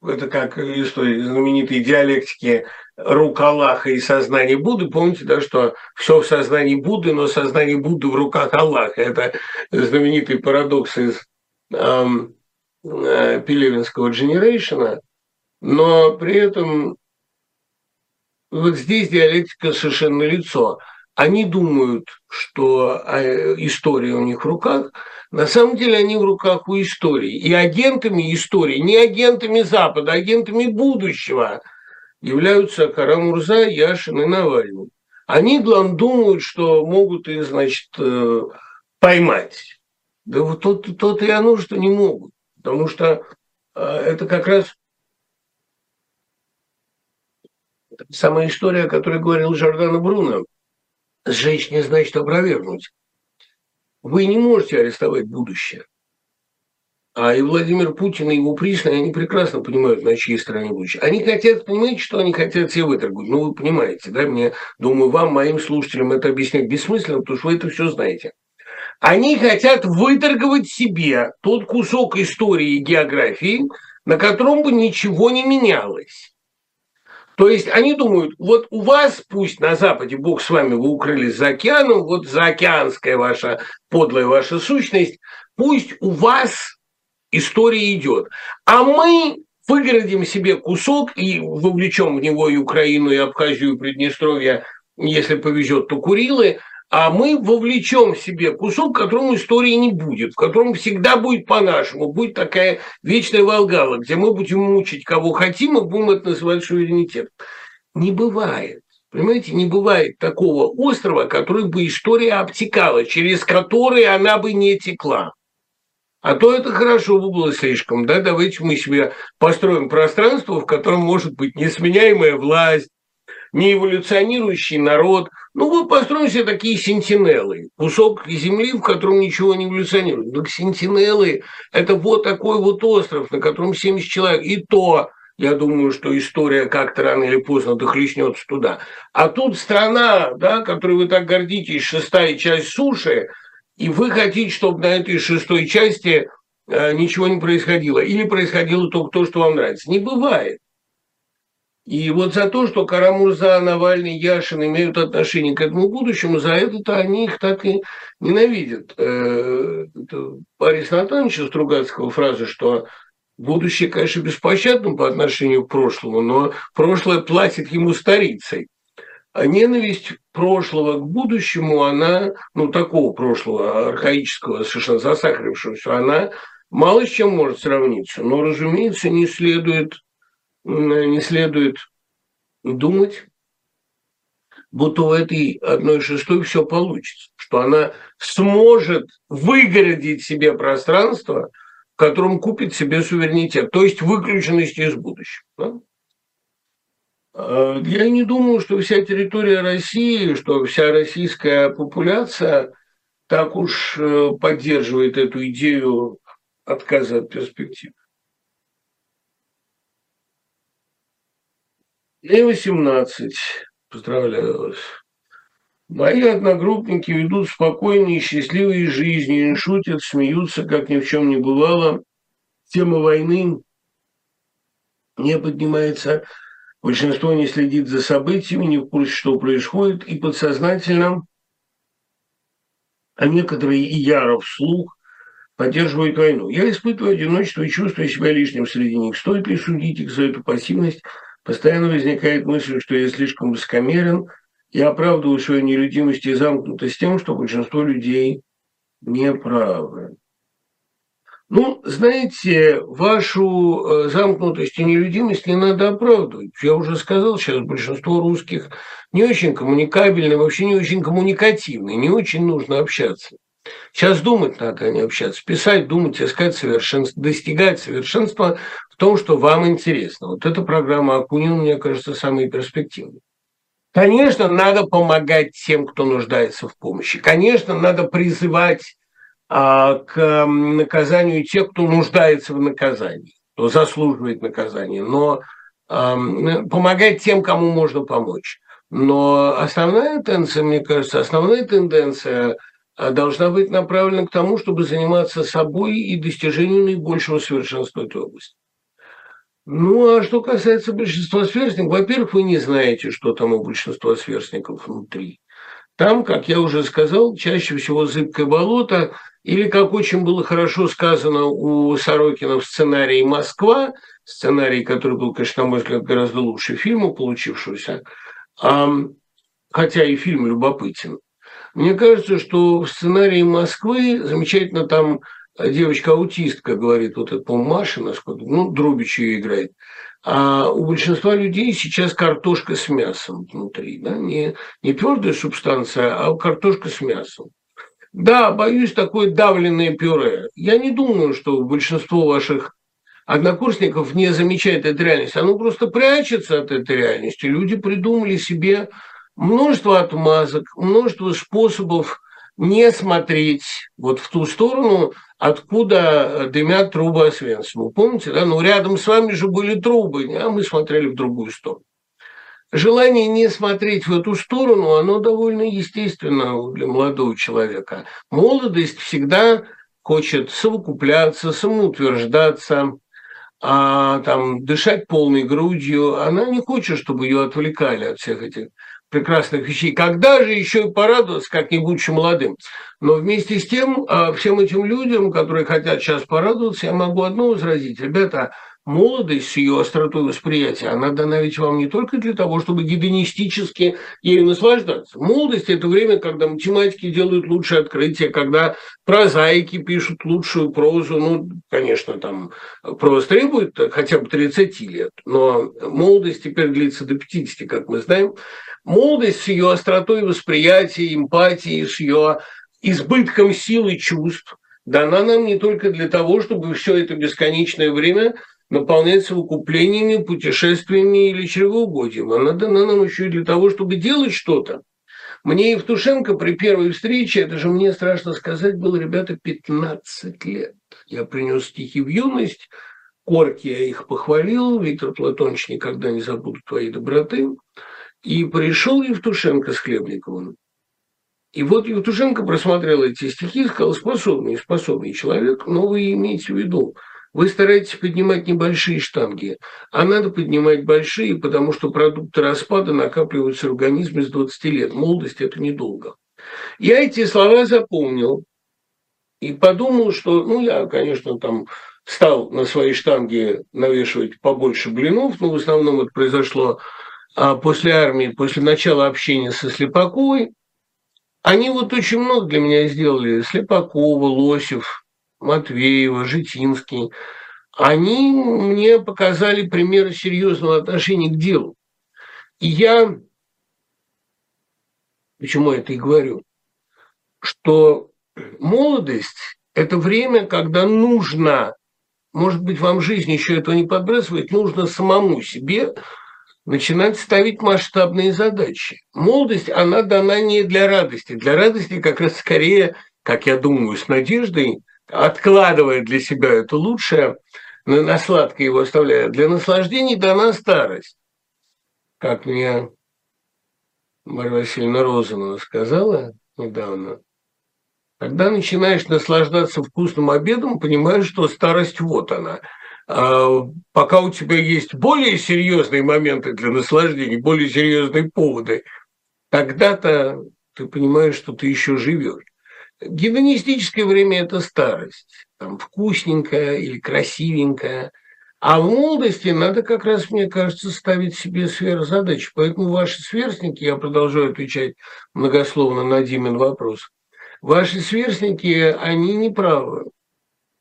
это как той знаменитой диалектики рук Аллаха и сознание Будды. Помните, да, что все в сознании Будды, но сознание Будды в руках Аллаха. Это знаменитый парадокс из эм, э, Пелевинского «Дженерейшена». Но при этом вот здесь диалектика совершенно лицо – они думают, что а, история у них в руках, на самом деле они в руках у истории. И агентами истории, не агентами Запада, а агентами будущего являются Карамурза, Яшин и Навальный. Они, думают, что могут их, значит, э, поймать. Да вот тот, тот и оно, что не могут. Потому что э, это как раз самая история, о которой говорил Жордано Бруно сжечь значит опровергнуть. Вы не можете арестовать будущее. А и Владимир Путин, и его пришлые, они прекрасно понимают, на чьей стороне будущее. Они хотят, понимаете, что они хотят себе выторгнуть? Ну, вы понимаете, да, мне, думаю, вам, моим слушателям это объяснять бессмысленно, потому что вы это все знаете. Они хотят выторговать себе тот кусок истории и географии, на котором бы ничего не менялось. То есть они думают, вот у вас, пусть на Западе, Бог с вами, вы укрылись за океаном, вот заокеанская ваша подлая ваша сущность, пусть у вас история идет. А мы выгородим себе кусок и вовлечем в него и Украину, и Абхазию, и Приднестровье, если повезет, то Курилы – а мы вовлечем в себе кусок, которому истории не будет, в котором всегда будет по-нашему, будет такая вечная Волгала, где мы будем мучить кого хотим, и будем это называть суверенитет. Не бывает. Понимаете, не бывает такого острова, который бы история обтекала, через который она бы не текла. А то это хорошо бы было слишком, да, давайте мы себе построим пространство, в котором может быть несменяемая власть, не эволюционирующий народ, Ну вот построим себе такие сентинелы, кусок земли, в котором ничего не эволюционирует. Так сентинелы – это вот такой вот остров, на котором 70 человек. И то, я думаю, что история как-то рано или поздно дохлестнется туда. А тут страна, да, которой вы так гордитесь, шестая часть суши, и вы хотите, чтобы на этой шестой части э, ничего не происходило. Или происходило только то, что вам нравится. Не бывает. И вот за то, что Карамурза, Навальный, Яшин имеют отношение к этому будущему, за это-то они их так и ненавидят. Э, это Бориса Натановича Стругацкого фраза, что будущее, конечно, беспощадно по отношению к прошлому, но прошлое платит ему старицей. А ненависть прошлого к будущему, она, ну, такого прошлого, архаического, совершенно засахарившегося, она мало с чем может сравниться. Но, разумеется, не следует не следует думать, будто у этой одной шестой все получится, что она сможет выгородить себе пространство, в котором купит себе суверенитет, то есть выключенность из будущего. А, я не думаю, что вся территория России, что вся российская популяция так уж э, поддерживает эту идею отказа от перспектив. Мне 18. Поздравляю вас. Мои одногруппники ведут спокойные и счастливые жизни, шутят, смеются, как ни в чем не бывало. Тема войны не поднимается. Большинство не следит за событиями, не в курсе, что происходит, и подсознательно, а некоторые и яро вслух поддерживают войну. Я испытываю одиночество и чувствую себя лишним среди них. Стоит ли судить их за эту пассивность? Постоянно возникает мысль, что я слишком высокомерен, я оправдываю свою нелюдимость и замкнутость тем, что большинство людей не правы. Ну, знаете, вашу э, замкнутость и нелюдимость не надо оправдывать. Я уже сказал, сейчас большинство русских не очень коммуникабельны, вообще не очень коммуникативны, не очень нужно общаться. Сейчас думать надо, а не общаться. Писать, думать, искать совершенство, достигать совершенства в том, что вам интересно. Вот эта программа Акунина, мне кажется, самая перспективная. Конечно, надо помогать тем, кто нуждается в помощи. Конечно, надо призывать а, к наказанию тех, кто нуждается в наказании, кто заслуживает наказания. Но а, помогать тем, кому можно помочь. Но основная тенденция, мне кажется, основная тенденция – должна быть направлена к тому, чтобы заниматься собой и достижению наибольшего совершенства этой области. Ну, а что касается большинства сверстников, во-первых, вы не знаете, что там у большинства сверстников внутри. Там, как я уже сказал, чаще всего зыбкое болото, или, как очень было хорошо сказано у Сорокина в сценарии «Москва», сценарий, который был, конечно, на мой взгляд, гораздо лучше фильма получившегося, хотя и фильм любопытен – мне кажется, что в сценарии Москвы замечательно там девочка-аутистка говорит, вот это, по-моему, Маша, насколько, ну, Дробич ее играет. А у большинства людей сейчас картошка с мясом внутри, да, не, не твердая субстанция, а картошка с мясом. Да, боюсь, такое давленное пюре. Я не думаю, что большинство ваших однокурсников не замечает эту реальность. Оно просто прячется от этой реальности. Люди придумали себе множество отмазок, множество способов не смотреть вот в ту сторону, откуда дымят трубы Освенцима. Помните, да? Ну, рядом с вами же были трубы, а мы смотрели в другую сторону. Желание не смотреть в эту сторону, оно довольно естественно для молодого человека. Молодость всегда хочет совокупляться, самоутверждаться, а, там, дышать полной грудью. Она не хочет, чтобы ее отвлекали от всех этих прекрасных вещей. Когда же еще и порадоваться, как не будучи молодым? Но вместе с тем, а, всем этим людям, которые хотят сейчас порадоваться, я могу одно возразить. Ребята, молодость с ее остротой восприятия, она дана ведь вам не только для того, чтобы гедонистически ею наслаждаться. Молодость – это время, когда математики делают лучшие открытия, когда прозаики пишут лучшую прозу. Ну, конечно, там проза требует хотя бы 30 лет, но молодость теперь длится до 50, как мы знаем. Молодость с ее остротой восприятия, эмпатии, с ее избытком сил и чувств дана нам не только для того, чтобы все это бесконечное время наполнять совокуплениями, путешествиями или чревоугодием. Она дана нам еще и для того, чтобы делать что-то. Мне Евтушенко при первой встрече, это же мне страшно сказать, было, ребята, 15 лет. Я принес стихи в юность, Корки я их похвалил, Виктор Платонович никогда не забуду твоей доброты. И пришел Евтушенко с Хлебниковым. И вот Евтушенко просмотрел эти стихи и сказал, способный, способный человек, но вы имеете в виду, вы стараетесь поднимать небольшие штанги, а надо поднимать большие, потому что продукты распада накапливаются в организме с 20 лет. Молодость – это недолго. Я эти слова запомнил и подумал, что, ну, я, конечно, там стал на свои штанги навешивать побольше блинов, но в основном это произошло после армии, после начала общения со Слепаковой. Они вот очень много для меня сделали. Слепакова, Лосев, Матвеева, Житинский, они мне показали примеры серьезного отношения к делу. И я, почему я это и говорю, что молодость – это время, когда нужно, может быть, вам жизнь еще этого не подбрасывает, нужно самому себе начинать ставить масштабные задачи. Молодость, она дана не для радости. Для радости как раз скорее, как я думаю, с надеждой – откладывая для себя это лучшее, на сладкое его оставляя, для наслаждений дана старость. Как мне Марья Васильевна Розанова сказала недавно, когда начинаешь наслаждаться вкусным обедом, понимаешь, что старость вот она. А пока у тебя есть более серьезные моменты для наслаждения, более серьезные поводы, тогда-то ты понимаешь, что ты еще живешь. Гедонистическое время – это старость, там, вкусненькая или красивенькая. А в молодости надо как раз, мне кажется, ставить себе сверхзадачи. Поэтому ваши сверстники, я продолжаю отвечать многословно на Димин вопрос, ваши сверстники, они не правы.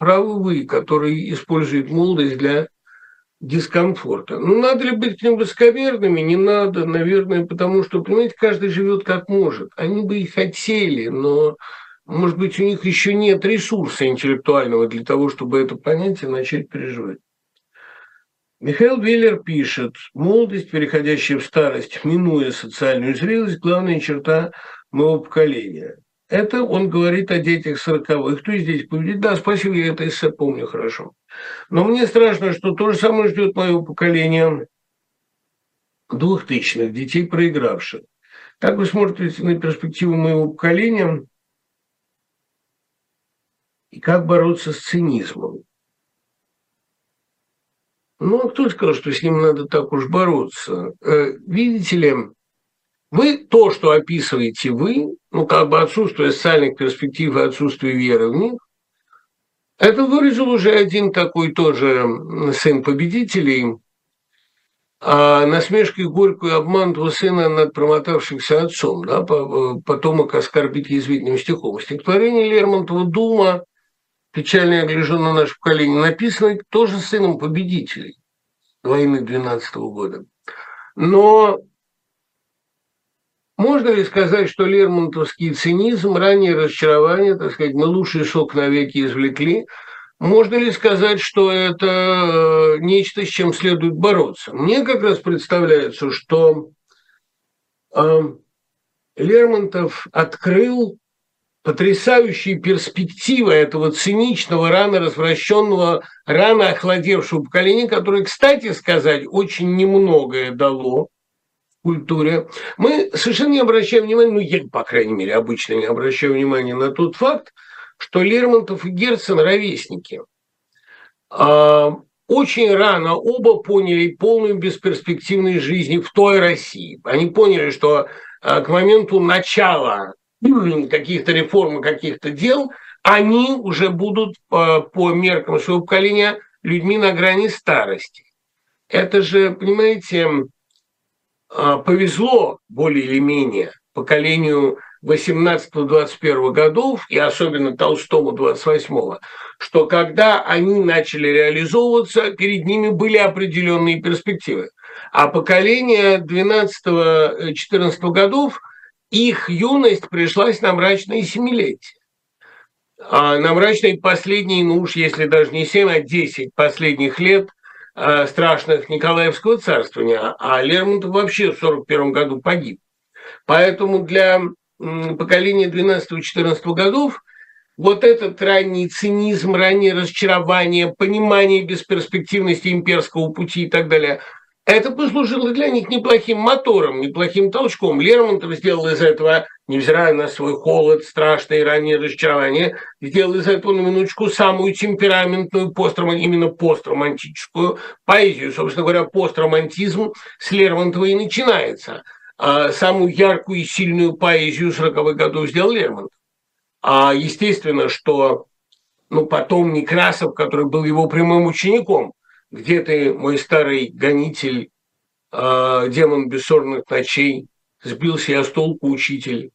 Правы вы, которые используют молодость для дискомфорта. Ну, надо ли быть к ним высоковерными? Не надо, наверное, потому что, понимаете, каждый живет как может. Они бы и хотели, но может быть, у них еще нет ресурса интеллектуального для того, чтобы это понять и начать переживать. Михаил Веллер пишет, молодость, переходящая в старость, минуя социальную зрелость, главная черта моего поколения. Это он говорит о детях сороковых. Кто здесь победит? Да, спасибо, я это эссе помню хорошо. Но мне страшно, что то же самое ждет моего поколения двухтысячных, детей проигравших. Как вы смотрите на перспективу моего поколения, и как бороться с цинизмом. Ну, а кто сказал, что с ним надо так уж бороться? Э, видите ли, вы то, что описываете вы, ну, как бы отсутствие социальных перспектив и отсутствие веры в них, это выразил уже один такой тоже сын победителей, а насмешкой горькую обманутого сына над промотавшимся отцом, да, потомок оскорбит язвительным стихом. Стихотворение Лермонтова «Дума» печально на наше поколение, написано тоже сыном победителей войны 12 года. Но можно ли сказать, что лермонтовский цинизм, раннее разочарование, так сказать, мы лучший сок навеки извлекли, можно ли сказать, что это э, нечто, с чем следует бороться? Мне как раз представляется, что э, Лермонтов открыл потрясающие перспективы этого циничного, рано развращенного, рано охладевшего поколения, которое, кстати сказать, очень немногое дало культуре. Мы совершенно не обращаем внимания, ну, я, по крайней мере, обычно не обращаю внимания на тот факт, что Лермонтов и Герцен – ровесники. А, очень рано оба поняли полную бесперспективность жизни в той России. Они поняли, что а, к моменту начала каких-то реформ каких-то дел, они уже будут по, по меркам своего поколения людьми на грани старости. Это же, понимаете, а, повезло более или менее поколению 18-21 годов и особенно Толстому 28-го, что когда они начали реализовываться, перед ними были определенные перспективы. А поколение 12-14 годов – их юность пришлась на мрачные семилетия. А на мрачные последние, ну уж если даже не 7, а 10 последних лет а, страшных Николаевского царствования, а Лермонтов вообще в 41 году погиб. Поэтому для поколения 12-14 годов вот этот ранний цинизм, раннее разочарование, понимание бесперспективности имперского пути и так далее – это послужило для них неплохим мотором, неплохим толчком. Лермонтов сделал из этого, невзирая на свой холод, страшное раннее разочарование, сделал из этого на минуточку самую темпераментную, построман, именно постромантическую поэзию. Собственно говоря, постромантизм с Лермонтова и начинается. А самую яркую и сильную поэзию 40-х годов сделал Лермонтов. А естественно, что ну, потом Некрасов, который был его прямым учеником, где ты, мой старый гонитель, э, демон бессорных ночей, сбился я с толку, учитель,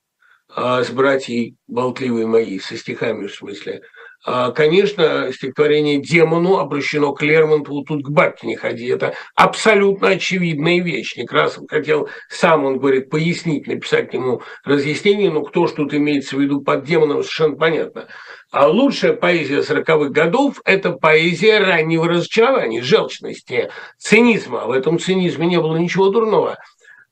с братьей болтливой моей, со стихами в смысле. А, конечно, стихотворение «Демону» обращено к Лермонтову, тут к бабке не ходи. Это абсолютно очевидная вещь. Некрасов хотел, сам он говорит, пояснить, написать к нему разъяснение, но кто ж тут имеется в виду под демоном, совершенно понятно. А лучшая поэзия 40-х годов – это поэзия раннего разочарования, желчности, цинизма. В этом цинизме не было ничего дурного.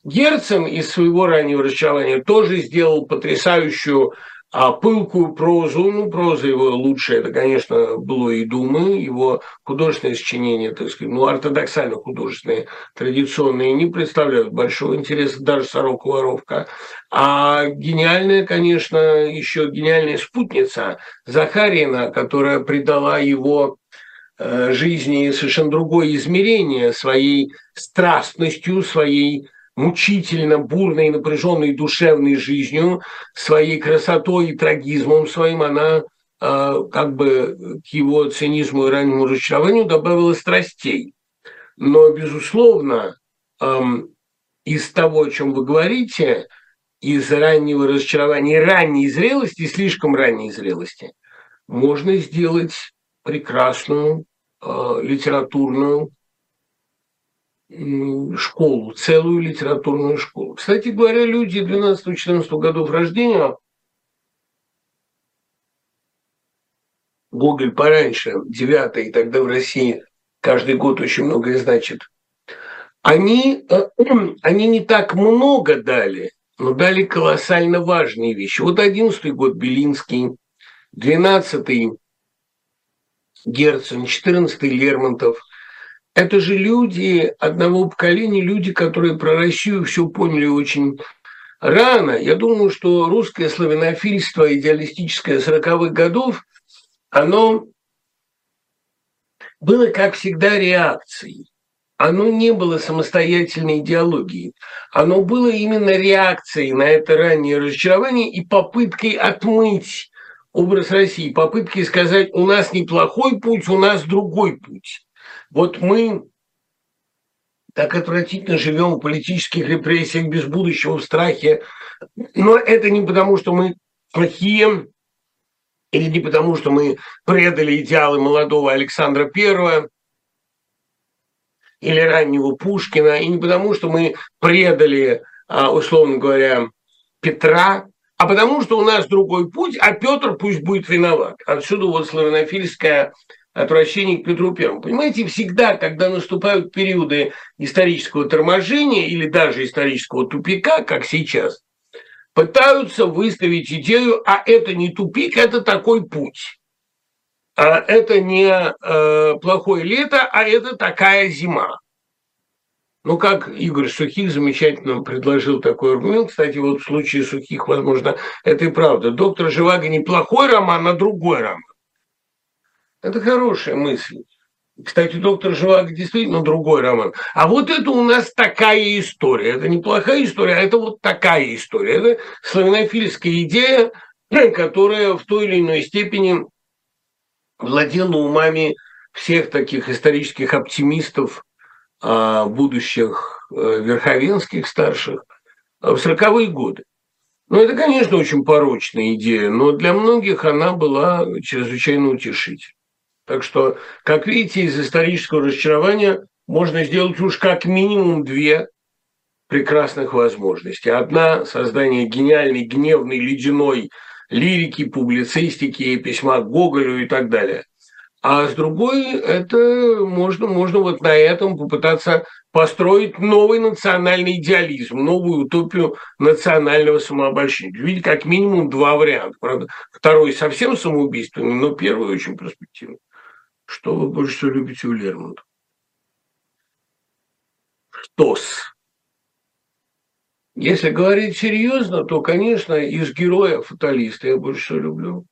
Герцен из своего раннего разочарования тоже сделал потрясающую а пылкую прозу, ну, проза его лучшая, это, конечно, было и Думы, его художественные сочинения, так сказать, ну, ортодоксально художественные, традиционные, не представляют большого интереса, даже «Сорока воровка». А гениальная, конечно, еще гениальная спутница Захарина, которая придала его э, жизни совершенно другое измерение своей страстностью, своей мучительно бурной, напряженной душевной жизнью, своей красотой и трагизмом своим, она а, как бы к его цинизму и раннему разочарованию добавила страстей. Но, безусловно, из того, о чем вы говорите, из раннего разочарования, ранней зрелости, слишком ранней зрелости, можно сделать прекрасную э, литературную школу, целую литературную школу. Кстати говоря, люди 12-14 годов рождения, Гоголь пораньше, 9 тогда в России каждый год очень многое значит, они, э, они не так много дали, но дали колоссально важные вещи. Вот 11 год Белинский, 12-й Герцен, 14-й Лермонтов – это же люди одного поколения, люди, которые про Россию все поняли очень рано. Я думаю, что русское славянофильство идеалистическое 40-х годов, оно было, как всегда, реакцией. Оно не было самостоятельной идеологией. Оно было именно реакцией на это раннее разочарование и попыткой отмыть образ России, попыткой сказать, у нас неплохой путь, у нас другой путь. Вот мы так отвратительно живем в политических репрессиях, без будущего, в страхе. Но это не потому, что мы плохие, или не потому, что мы предали идеалы молодого Александра Первого или раннего Пушкина, и не потому, что мы предали, а, условно говоря, Петра, а потому что у нас другой путь, а Петр пусть будет виноват. Отсюда вот славянофильская отвращение к Петру Первому. Понимаете, всегда, когда наступают периоды исторического торможения или даже исторического тупика, как сейчас, пытаются выставить идею, а это не тупик, это такой путь. А это не э, плохое лето, а это такая зима. Ну, как Игорь Сухих замечательно предложил такой аргумент, кстати, вот в случае Сухих, возможно, это и правда. «Доктор Живаго» не плохой роман, а другой роман. Это хорошая мысль. Кстати, доктор Живаго действительно другой роман. А вот это у нас такая история. Это не плохая история, а это вот такая история. Это славянофильская идея, которая в той или иной степени владела умами всех таких исторических оптимистов, а, будущих э, верховенских старших в 40-е годы. Ну, это, конечно, очень порочная идея, но для многих она была чрезвычайно утешительной. Так что, как видите, из исторического разочарования можно сделать уж как минимум две прекрасных возможности. Одна – создание гениальной, гневной, ледяной лирики, публицистики, письма Гоголю и так далее. А с другой, это можно, можно вот на этом попытаться построить новый национальный идеализм, новую утопию национального самообольщения. Видите, как минимум два варианта. Правда, второй совсем самоубийственный, но первый очень перспективный. Что вы больше всего любите у Лермонтова? Штос. Если говорить серьезно, то, конечно, из героя фаталиста я больше всего люблю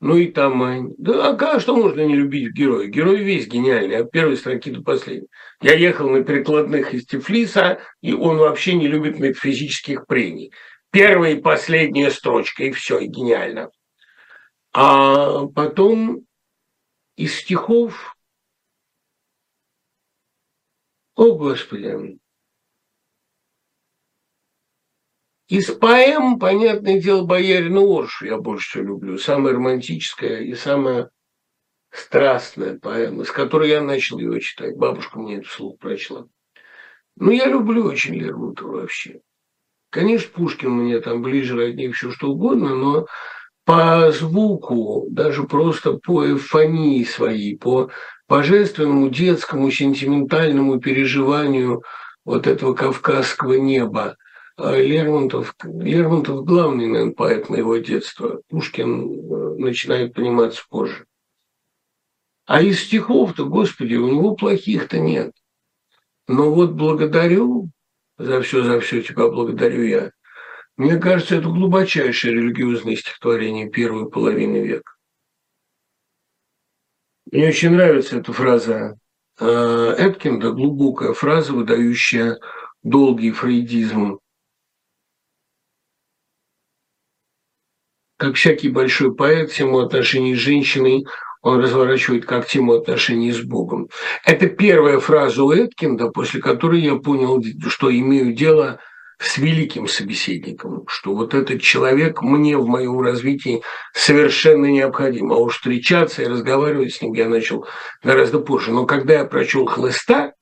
ну и Тамань. Да а как, что можно не любить героя? Герой весь гениальный, от первой строки до последней. Я ехал на перекладных из Тифлиса, и он вообще не любит метафизических прений. Первая и последняя строчка, и все, и гениально. А потом из стихов о, Господи, Из поэм, понятное дело, «Боярина Оршу» я больше всего люблю. Самая романтическая и самая страстная поэма, с которой я начал ее читать. Бабушка мне это вслух прочла. Ну, я люблю очень Лермонтова вообще. Конечно, Пушкин мне там ближе, роднее, все что угодно, но по звуку, даже просто по эвфонии своей, по божественному, детскому, сентиментальному переживанию вот этого кавказского неба – а Лермонтов, Лермонтов главный, наверное, поэт моего детства. Пушкин э, начинает пониматься позже. А из стихов-то, господи, у него плохих-то нет. Но вот благодарю за все, за все тебя благодарю я. Мне кажется, это глубочайшее религиозное стихотворение первой половины века. Мне очень нравится эта фраза э, Эткинда, глубокая фраза, выдающая долгий фрейдизм как всякий большой поэт, тему отношений с женщиной он разворачивает как тему отношений с Богом. Это первая фраза у Эткинда, после которой я понял, что имею дело с великим собеседником, что вот этот человек мне в моем развитии совершенно необходим. А уж встречаться и разговаривать с ним я начал гораздо позже. Но когда я прочел «Хлыста»,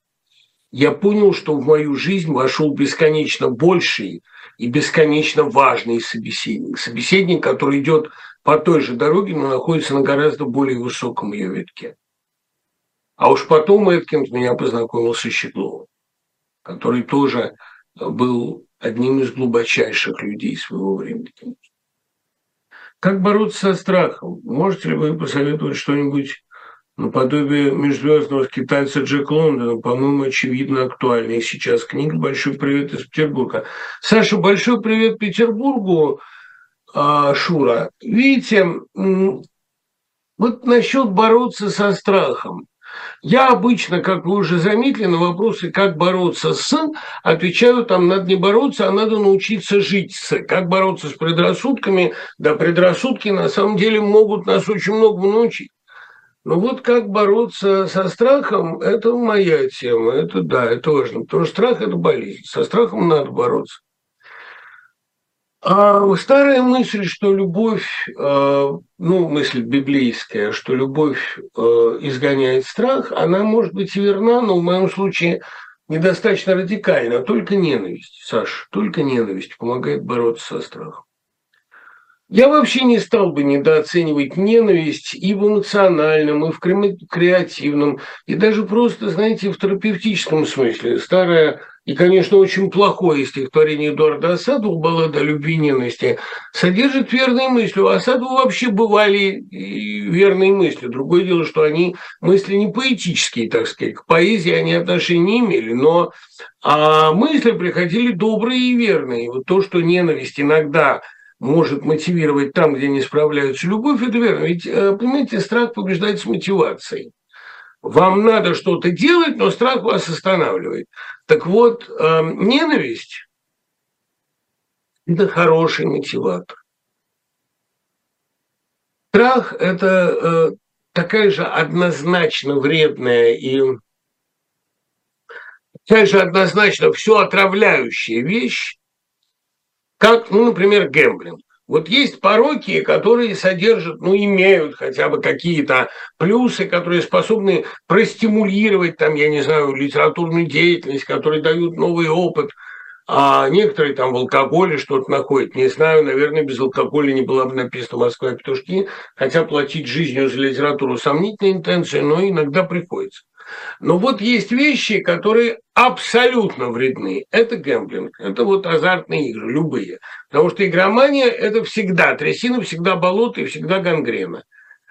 я понял, что в мою жизнь вошел бесконечно больший и бесконечно важный собеседник. Собеседник, который идет по той же дороге, но находится на гораздо более высоком ее витке. А уж потом Эткинс меня познакомил со Щегловым, который тоже был одним из глубочайших людей своего времени. Как бороться со страхом? Можете ли вы посоветовать что-нибудь наподобие межзвездного скитальца Джек Лондона, по-моему, очевидно актуальная сейчас книга «Большой привет из Петербурга». Саша, большой привет Петербургу, а, Шура. Видите, вот насчет бороться со страхом. Я обычно, как вы уже заметили, на вопросы, как бороться с, отвечаю, там надо не бороться, а надо научиться жить с. Как бороться с предрассудками? Да, предрассудки на самом деле могут нас очень многому научить. Ну вот как бороться со страхом, это моя тема, это да, это важно, потому что страх – это болезнь, со страхом надо бороться. А старая мысль, что любовь, э, ну, мысль библейская, что любовь э, изгоняет страх, она может быть и верна, но в моем случае недостаточно радикальна. Только ненависть, Саша, только ненависть помогает бороться со страхом. Я вообще не стал бы недооценивать ненависть и в эмоциональном, и в креативном, и даже просто, знаете, в терапевтическом смысле. Старое и, конечно, очень плохое стихотворение Эдуарда Асадова «Баллада о любви и ненависти» содержит верные мысли. У Асадова вообще бывали верные мысли. Другое дело, что они мысли не поэтические, так сказать. К поэзии они отношения не имели, но а мысли приходили добрые и верные. И вот то, что ненависть иногда – может мотивировать там, где не справляются. Любовь – это верно. Ведь, э, понимаете, страх побеждает мотивацией. Вам надо что-то делать, но страх вас останавливает. Так вот, э, ненависть – это хороший мотиватор. Страх – это э, такая же однозначно вредная и такая же однозначно все отравляющая вещь, как, ну, например, гэмблинг. Вот есть пороки, которые содержат, ну, имеют хотя бы какие-то плюсы, которые способны простимулировать, там, я не знаю, литературную деятельность, которые дают новый опыт. а некоторые там в алкоголе что-то находят. Не знаю, наверное, без алкоголя не была бы написана «Москва и петушки», хотя платить жизнью за литературу сомнительная интенция, но иногда приходится. Но вот есть вещи, которые абсолютно вредны. Это гэмблинг, это вот азартные игры, любые. Потому что игромания – это всегда трясина, всегда болото и всегда гангрена.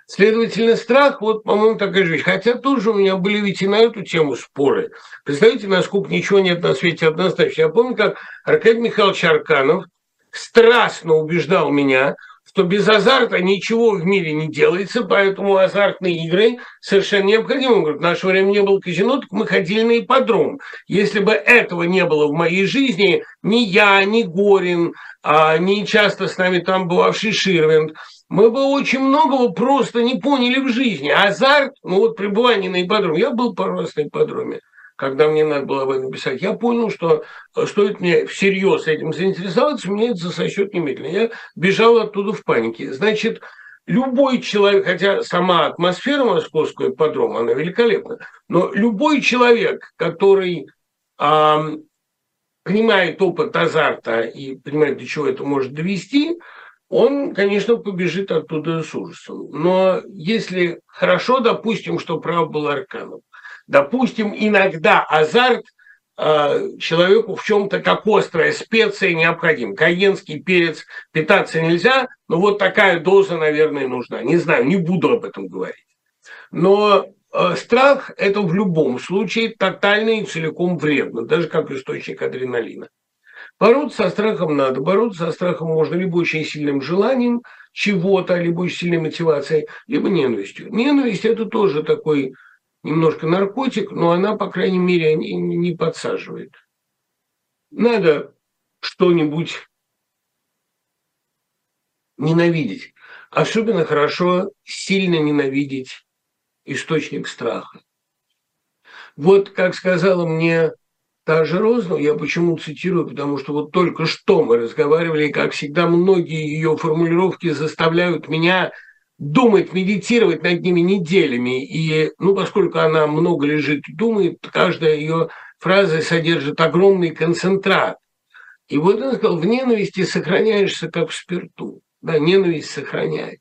Следовательно, страх, вот, по-моему, такая же вещь. Хотя тоже у меня были ведь и на эту тему споры. Представляете, насколько ничего нет на свете однозначно. Я помню, как Аркадий Михайлович Арканов страстно убеждал меня, что без азарта ничего в мире не делается, поэтому азартные игры совершенно необходимы. Он говорит, в наше время не было казино, так мы ходили на ипподром. Если бы этого не было в моей жизни, ни я, ни Горин, а, ни часто с нами там бывавший Ширвинд, мы бы очень многого просто не поняли в жизни. Азарт, ну вот пребывание на ипподроме. Я был пару раз на ипподроме, когда мне надо было об этом писать. Я понял, что э, стоит мне всерьез этим заинтересоваться, мне это засосет немедленно. Я бежал оттуда в панике. Значит, любой человек, хотя сама атмосфера московского ипподрома, она великолепна, но любой человек, который а, понимает опыт азарта и понимает, до чего это может довести – он, конечно, побежит оттуда с ужасом. Но если хорошо, допустим, что прав был Арканов, допустим, иногда азарт э, человеку в чем-то как острая специя необходим. Каенский перец питаться нельзя, но вот такая доза, наверное, нужна. Не знаю, не буду об этом говорить. Но э, страх – это в любом случае тотально и целиком вредно, даже как источник адреналина. Бороться со страхом надо. Бороться со страхом можно либо очень сильным желанием чего-то, либо очень сильной мотивацией, либо ненавистью. Ненависть – это тоже такой немножко наркотик, но она, по крайней мере, не, не подсаживает. Надо что-нибудь ненавидеть. Особенно хорошо сильно ненавидеть источник страха. Вот, как сказала мне Та же Розну я почему цитирую, потому что вот только что мы разговаривали, и, как всегда, многие ее формулировки заставляют меня думать, медитировать над ними неделями. И, ну, поскольку она много лежит и думает, каждая ее фраза содержит огромный концентрат. И вот он сказал, в ненависти сохраняешься, как в спирту. Да, ненависть сохраняет.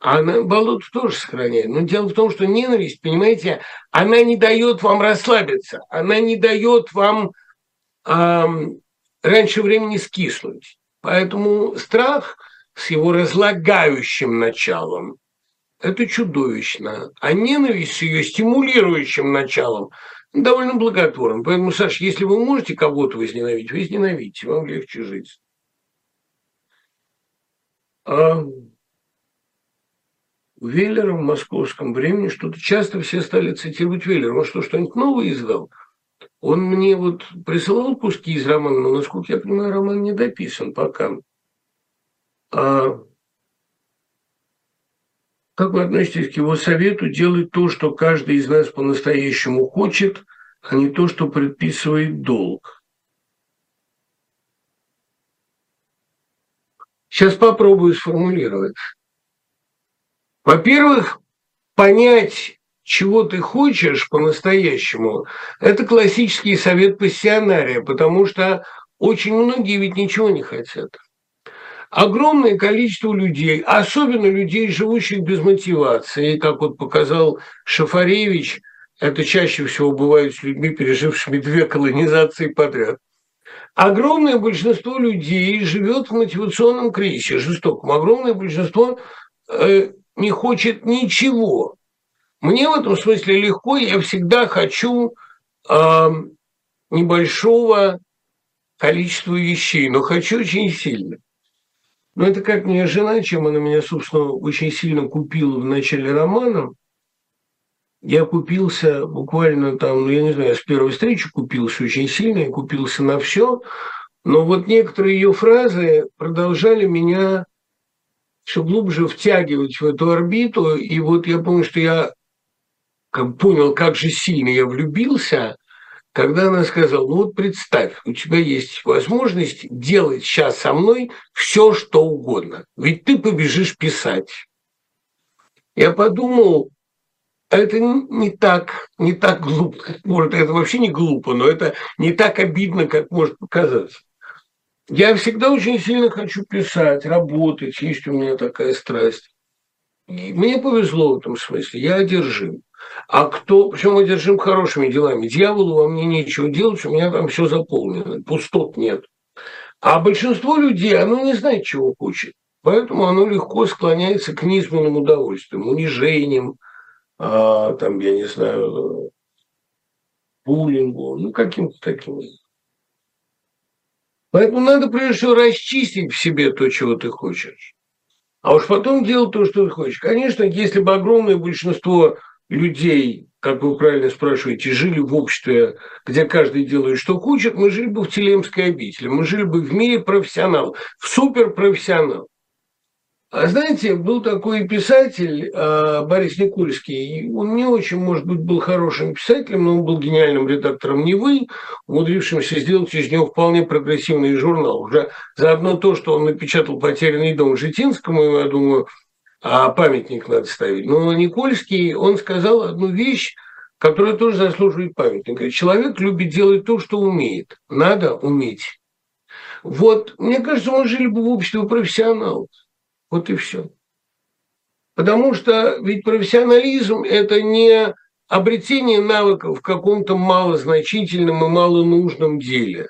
А она болото тоже сохраняет. Но дело в том, что ненависть, понимаете, она не дает вам расслабиться, она не дает вам эм, раньше времени скиснуть. Поэтому страх с его разлагающим началом – это чудовищно. А ненависть с ее стимулирующим началом довольно благотворна. Поэтому, Саша, если вы можете кого-то возненавидеть, вы возненавидите, вам легче жить. А Веллера в московском времени что-то часто все стали цитировать Веллера. Он что, что-нибудь новое издал? Он мне вот присылал куски из романа, но, насколько я понимаю, роман не дописан пока. А как вы относитесь к его совету делать то, что каждый из нас по-настоящему хочет, а не то, что предписывает долг? Сейчас попробую сформулировать. Во-первых, понять, чего ты хочешь по-настоящему, это классический совет пассионария, потому что очень многие ведь ничего не хотят. Огромное количество людей, особенно людей, живущих без мотивации, как вот показал Шафаревич, это чаще всего бывает с людьми, пережившими две колонизации подряд. Огромное большинство людей живет в мотивационном кризисе, жестоком. Огромное большинство э, не хочет ничего. Мне в этом смысле легко, я всегда хочу э, небольшого количества вещей, но хочу очень сильно. Но это как мне жена, чем она меня, собственно, очень сильно купила в начале романа. Я купился буквально там, ну, я не знаю, с первой встречи купился очень сильно, я купился на все. Но вот некоторые ее фразы продолжали меня все глубже втягивать в эту орбиту. И вот я помню, что я как понял, как же сильно я влюбился, когда она сказала, ну вот представь, у тебя есть возможность делать сейчас со мной все, что угодно. Ведь ты побежишь писать. Я подумал, это не так, не так глупо. Может, это вообще не глупо, но это не так обидно, как может показаться. Я всегда очень сильно хочу писать, работать, есть у меня такая страсть. Мне повезло в этом смысле, я одержим. А кто, причем одержим хорошими делами. Дьяволу во мне нечего делать, у меня там все заполнено, пустот нет. А большинство людей, оно не знает, чего хочет. Поэтому оно легко склоняется к низменным удовольствиям, унижениям, а, там, я не знаю, буллингу, ну, каким-то таким. Поэтому надо, прежде всего, расчистить в себе то, чего ты хочешь. А уж потом делать то, что ты хочешь. Конечно, если бы огромное большинство людей, как вы правильно спрашиваете, жили в обществе, где каждый делает, что хочет, мы жили бы в Телемской обители, мы жили бы в мире профессионалов, в суперпрофессионалов. А знаете, был такой писатель э, Борис Никульский. Он не очень, может быть, был хорошим писателем, но он был гениальным редактором «Невы», умудрившимся сделать из него вполне прогрессивный журнал. Уже заодно то, что он напечатал «Потерянный дом» Житинскому, я думаю, а памятник надо ставить. Но Никольский, он сказал одну вещь, которая тоже заслуживает памятника. Человек любит делать то, что умеет. Надо уметь. Вот, мне кажется, мы жили бы в обществе профессионалов. Вот и все. Потому что ведь профессионализм – это не обретение навыков в каком-то малозначительном и малонужном деле,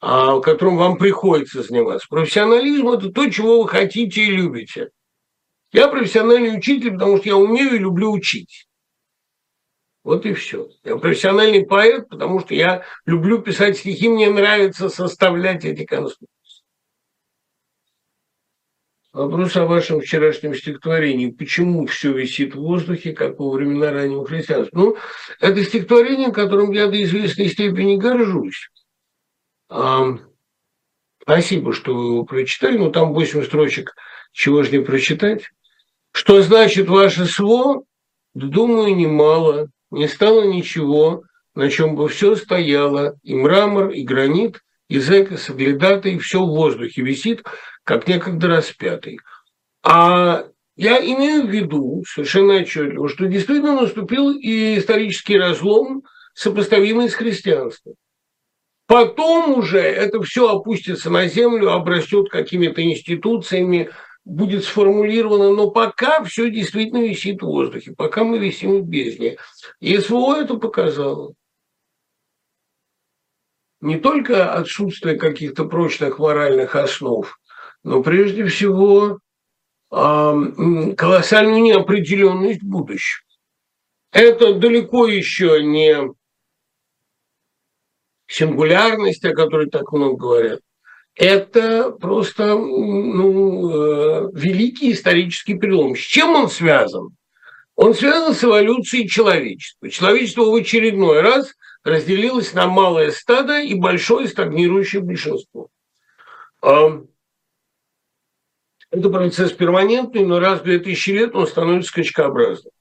а которым вам приходится заниматься. Профессионализм – это то, чего вы хотите и любите. Я профессиональный учитель, потому что я умею и люблю учить. Вот и все. Я профессиональный поэт, потому что я люблю писать стихи, мне нравится составлять эти конструкции. Вопрос о вашем вчерашнем стихотворении. Почему все висит в воздухе, как во времена раннего христианства? Ну, это стихотворение, которым я до известной степени горжусь. А, спасибо, что вы его прочитали. Ну, там 8 строчек, чего же не прочитать. Что значит ваше СВО? Думаю, немало. Не стало ничего, на чем бы все стояло. И мрамор, и гранит, и зэк, и все в воздухе висит, как некогда распятый. А я имею в виду совершенно отчетливо, что действительно наступил и исторический разлом, сопоставимый с христианством. Потом уже это все опустится на землю, обрастет какими-то институциями, будет сформулировано, но пока все действительно висит в воздухе, пока мы висим в бездне. И СВО это показало. Не только отсутствие каких-то прочных моральных основ, но прежде всего колоссальную неопределенность будущего. Это далеко еще не сингулярность, о которой так много говорят. Это просто ну, э, великий исторический перелом. С чем он связан? Он связан с эволюцией человечества. Человечество в очередной раз разделилось на малое стадо и большое стагнирующее большинство. Это процесс перманентный, но раз в 2000 лет он становится скачкообразным.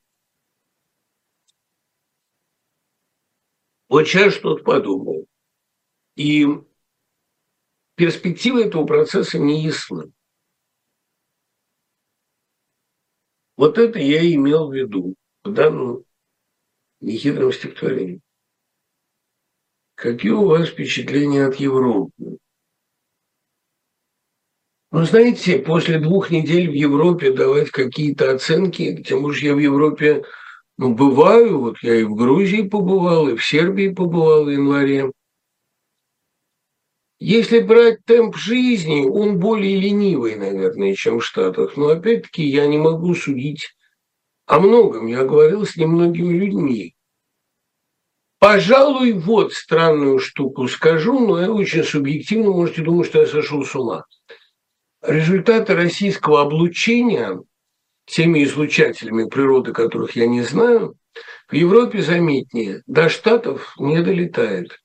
Вот сейчас что-то подобное. И перспективы этого процесса не ясны. Вот это я имел в виду в данном нехитром стихотворении. Какие у вас впечатления от Европы? Ну, знаете, после двух недель в Европе давать какие-то оценки, тем более я в Европе ну, бываю, вот я и в Грузии побывал, и в Сербии побывал в январе. Если брать темп жизни, он более ленивый, наверное, чем в Штатах. Но опять-таки я не могу судить о многом. Я говорил с немногими людьми. Пожалуй, вот странную штуку скажу, но я очень субъективно, можете думать, что я сошел с ума результаты российского облучения теми излучателями природы, которых я не знаю, в Европе заметнее, до Штатов не долетает.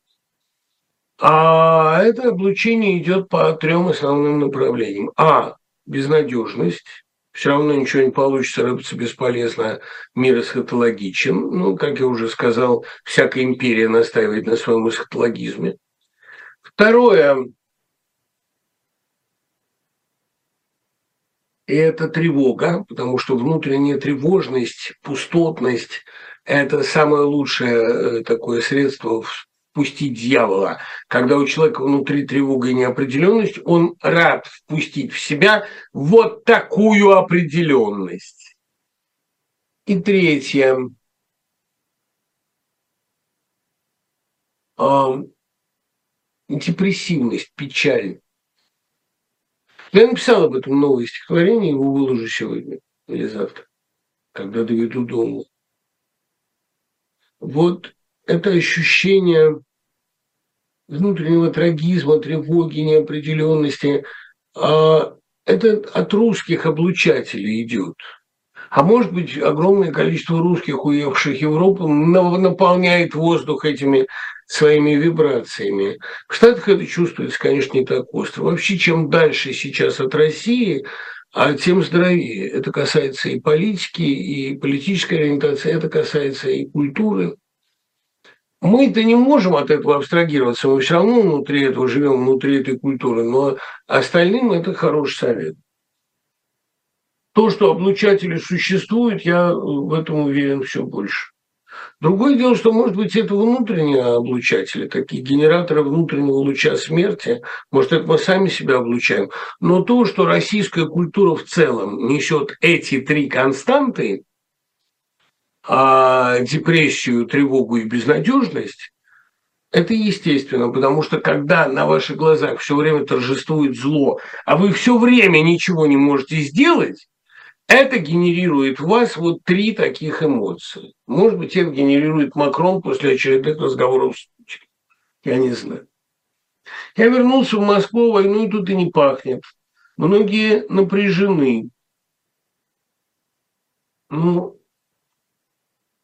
А это облучение идет по трем основным направлениям. А. Безнадежность. Все равно ничего не получится, рыпаться бесполезно, мир эсхатологичен. Ну, как я уже сказал, всякая империя настаивает на своем эсхатологизме. Второе И это тревога, потому что внутренняя тревожность, пустотность – это самое лучшее э, такое средство впустить дьявола. Когда у человека внутри тревога и неопределенность, он рад впустить в себя вот такую определенность. И третье. Депрессивность, печаль. Я написал об этом новое стихотворение, его выложу сегодня или завтра, когда доведу дому. Вот это ощущение внутреннего трагизма, тревоги, неопределенности, а это от русских облучателей идет. А может быть, огромное количество русских, уехавших в Европу, наполняет воздух этими своими вибрациями. В Штатах это чувствуется, конечно, не так остро. Вообще, чем дальше сейчас от России, а тем здоровее. Это касается и политики, и политической ориентации, это касается и культуры. Мы-то не можем от этого абстрагироваться, мы все равно внутри этого живем, внутри этой культуры, но остальным это хороший совет. То, что облучатели существуют, я в этом уверен все больше. Другое дело, что, может быть, это внутренние облучатели, такие генераторы внутреннего луча смерти. Может, это мы сами себя облучаем. Но то, что российская культура в целом несет эти три константы, а депрессию, тревогу и безнадежность, это естественно, потому что когда на ваших глазах все время торжествует зло, а вы все время ничего не можете сделать, это генерирует в вас вот три таких эмоции. Может быть, это генерирует Макрон после очередных разговоров с Путиным. Я не знаю. Я вернулся в Москву, войну и тут и не пахнет. Многие напряжены. Ну,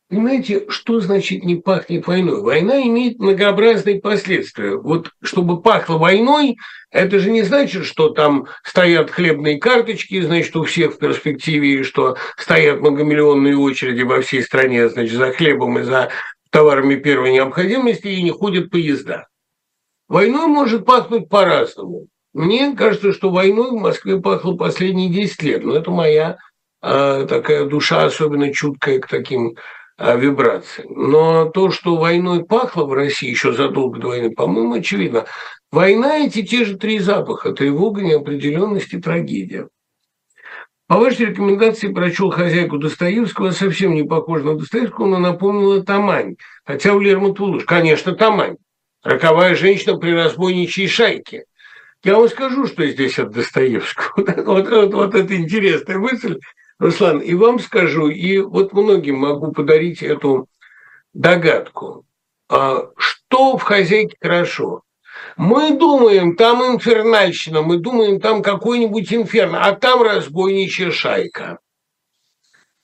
Понимаете, что значит не пахнет войной? Война имеет многообразные последствия. Вот чтобы пахло войной, это же не значит, что там стоят хлебные карточки, значит, у всех в перспективе, что стоят многомиллионные очереди во всей стране, значит, за хлебом и за товарами первой необходимости, и не ходят поезда. Войной может пахнуть по-разному. Мне кажется, что войной в Москве пахло последние 10 лет, но это моя э, такая душа особенно чуткая к таким вибрации. Но то, что войной пахло в России еще задолго до войны, по-моему, очевидно. Война – эти те же три запаха – тревога, неопределенность и трагедия. По вашей рекомендации прочел хозяйку Достоевского, совсем не похожа на Достоевского, но напомнила Тамань. Хотя у Лермонтова. Конечно, Тамань. Роковая женщина при разбойничьей шайке. Я вам скажу, что здесь от Достоевского. Вот, вот, вот это интересная мысль. Руслан, и вам скажу, и вот многим могу подарить эту догадку. А что в хозяйке хорошо? Мы думаем, там инфернальщина, мы думаем, там какой-нибудь инферно, а там разбойничья шайка.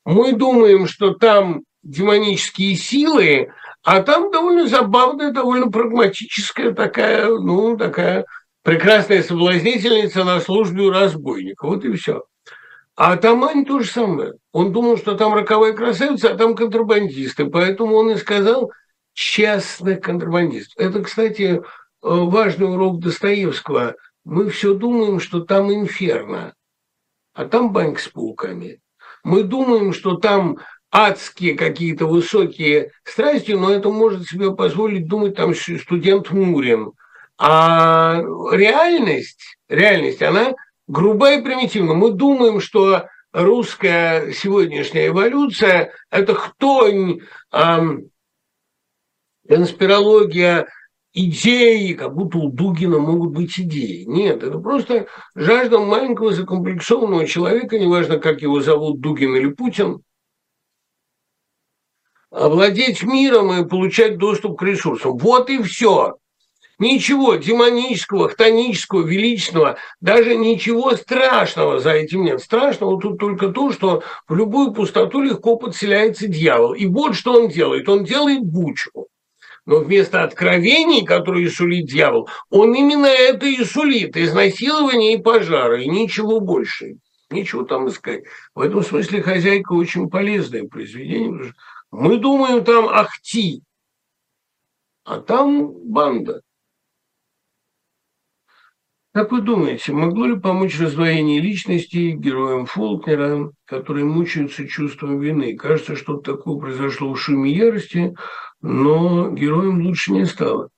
Мы думаем, что там демонические силы, а там довольно забавная, довольно прагматическая такая, ну, такая прекрасная соблазнительница на службе у разбойника. Вот и все. А Тамань то же самое. Он думал, что там роковая красавица, а там контрабандисты. Поэтому он и сказал частных контрабандистов. Это, кстати, э, важный урок Достоевского. Мы все думаем, что там инферно, а там банк с пауками. Мы думаем, что там адские какие-то высокие страсти, но это может себе позволить думать там студент Мурин. А реальность, реальность, она груба и примитивна. Мы думаем, что русская сегодняшняя эволюция – это хтонь, эм, конспирология, идеи, как будто у Дугина могут быть идеи. Нет, это просто жажда маленького закомплексованного человека, неважно, как его зовут, Дугин или Путин, овладеть миром и получать доступ к ресурсам. Вот и все. Ничего демонического, хтонического, величественного, даже ничего страшного за этим нет. Страшного тут только то, что в любую пустоту легко подселяется дьявол. И вот что он делает. Он делает бучу. Но вместо откровений, которые сулит дьявол, он именно это и сулит. Изнасилование и пожары, и ничего больше. Ничего там искать. В этом смысле «Хозяйка» очень полезное произведение. Мы думаем там ахти, а там банда. Как вы думаете, могло ли помочь раздвоение личности героям Фолкнера, которые мучаются чувством вины? Кажется, что-то такое произошло в шуме ярости, но героем лучше не стало.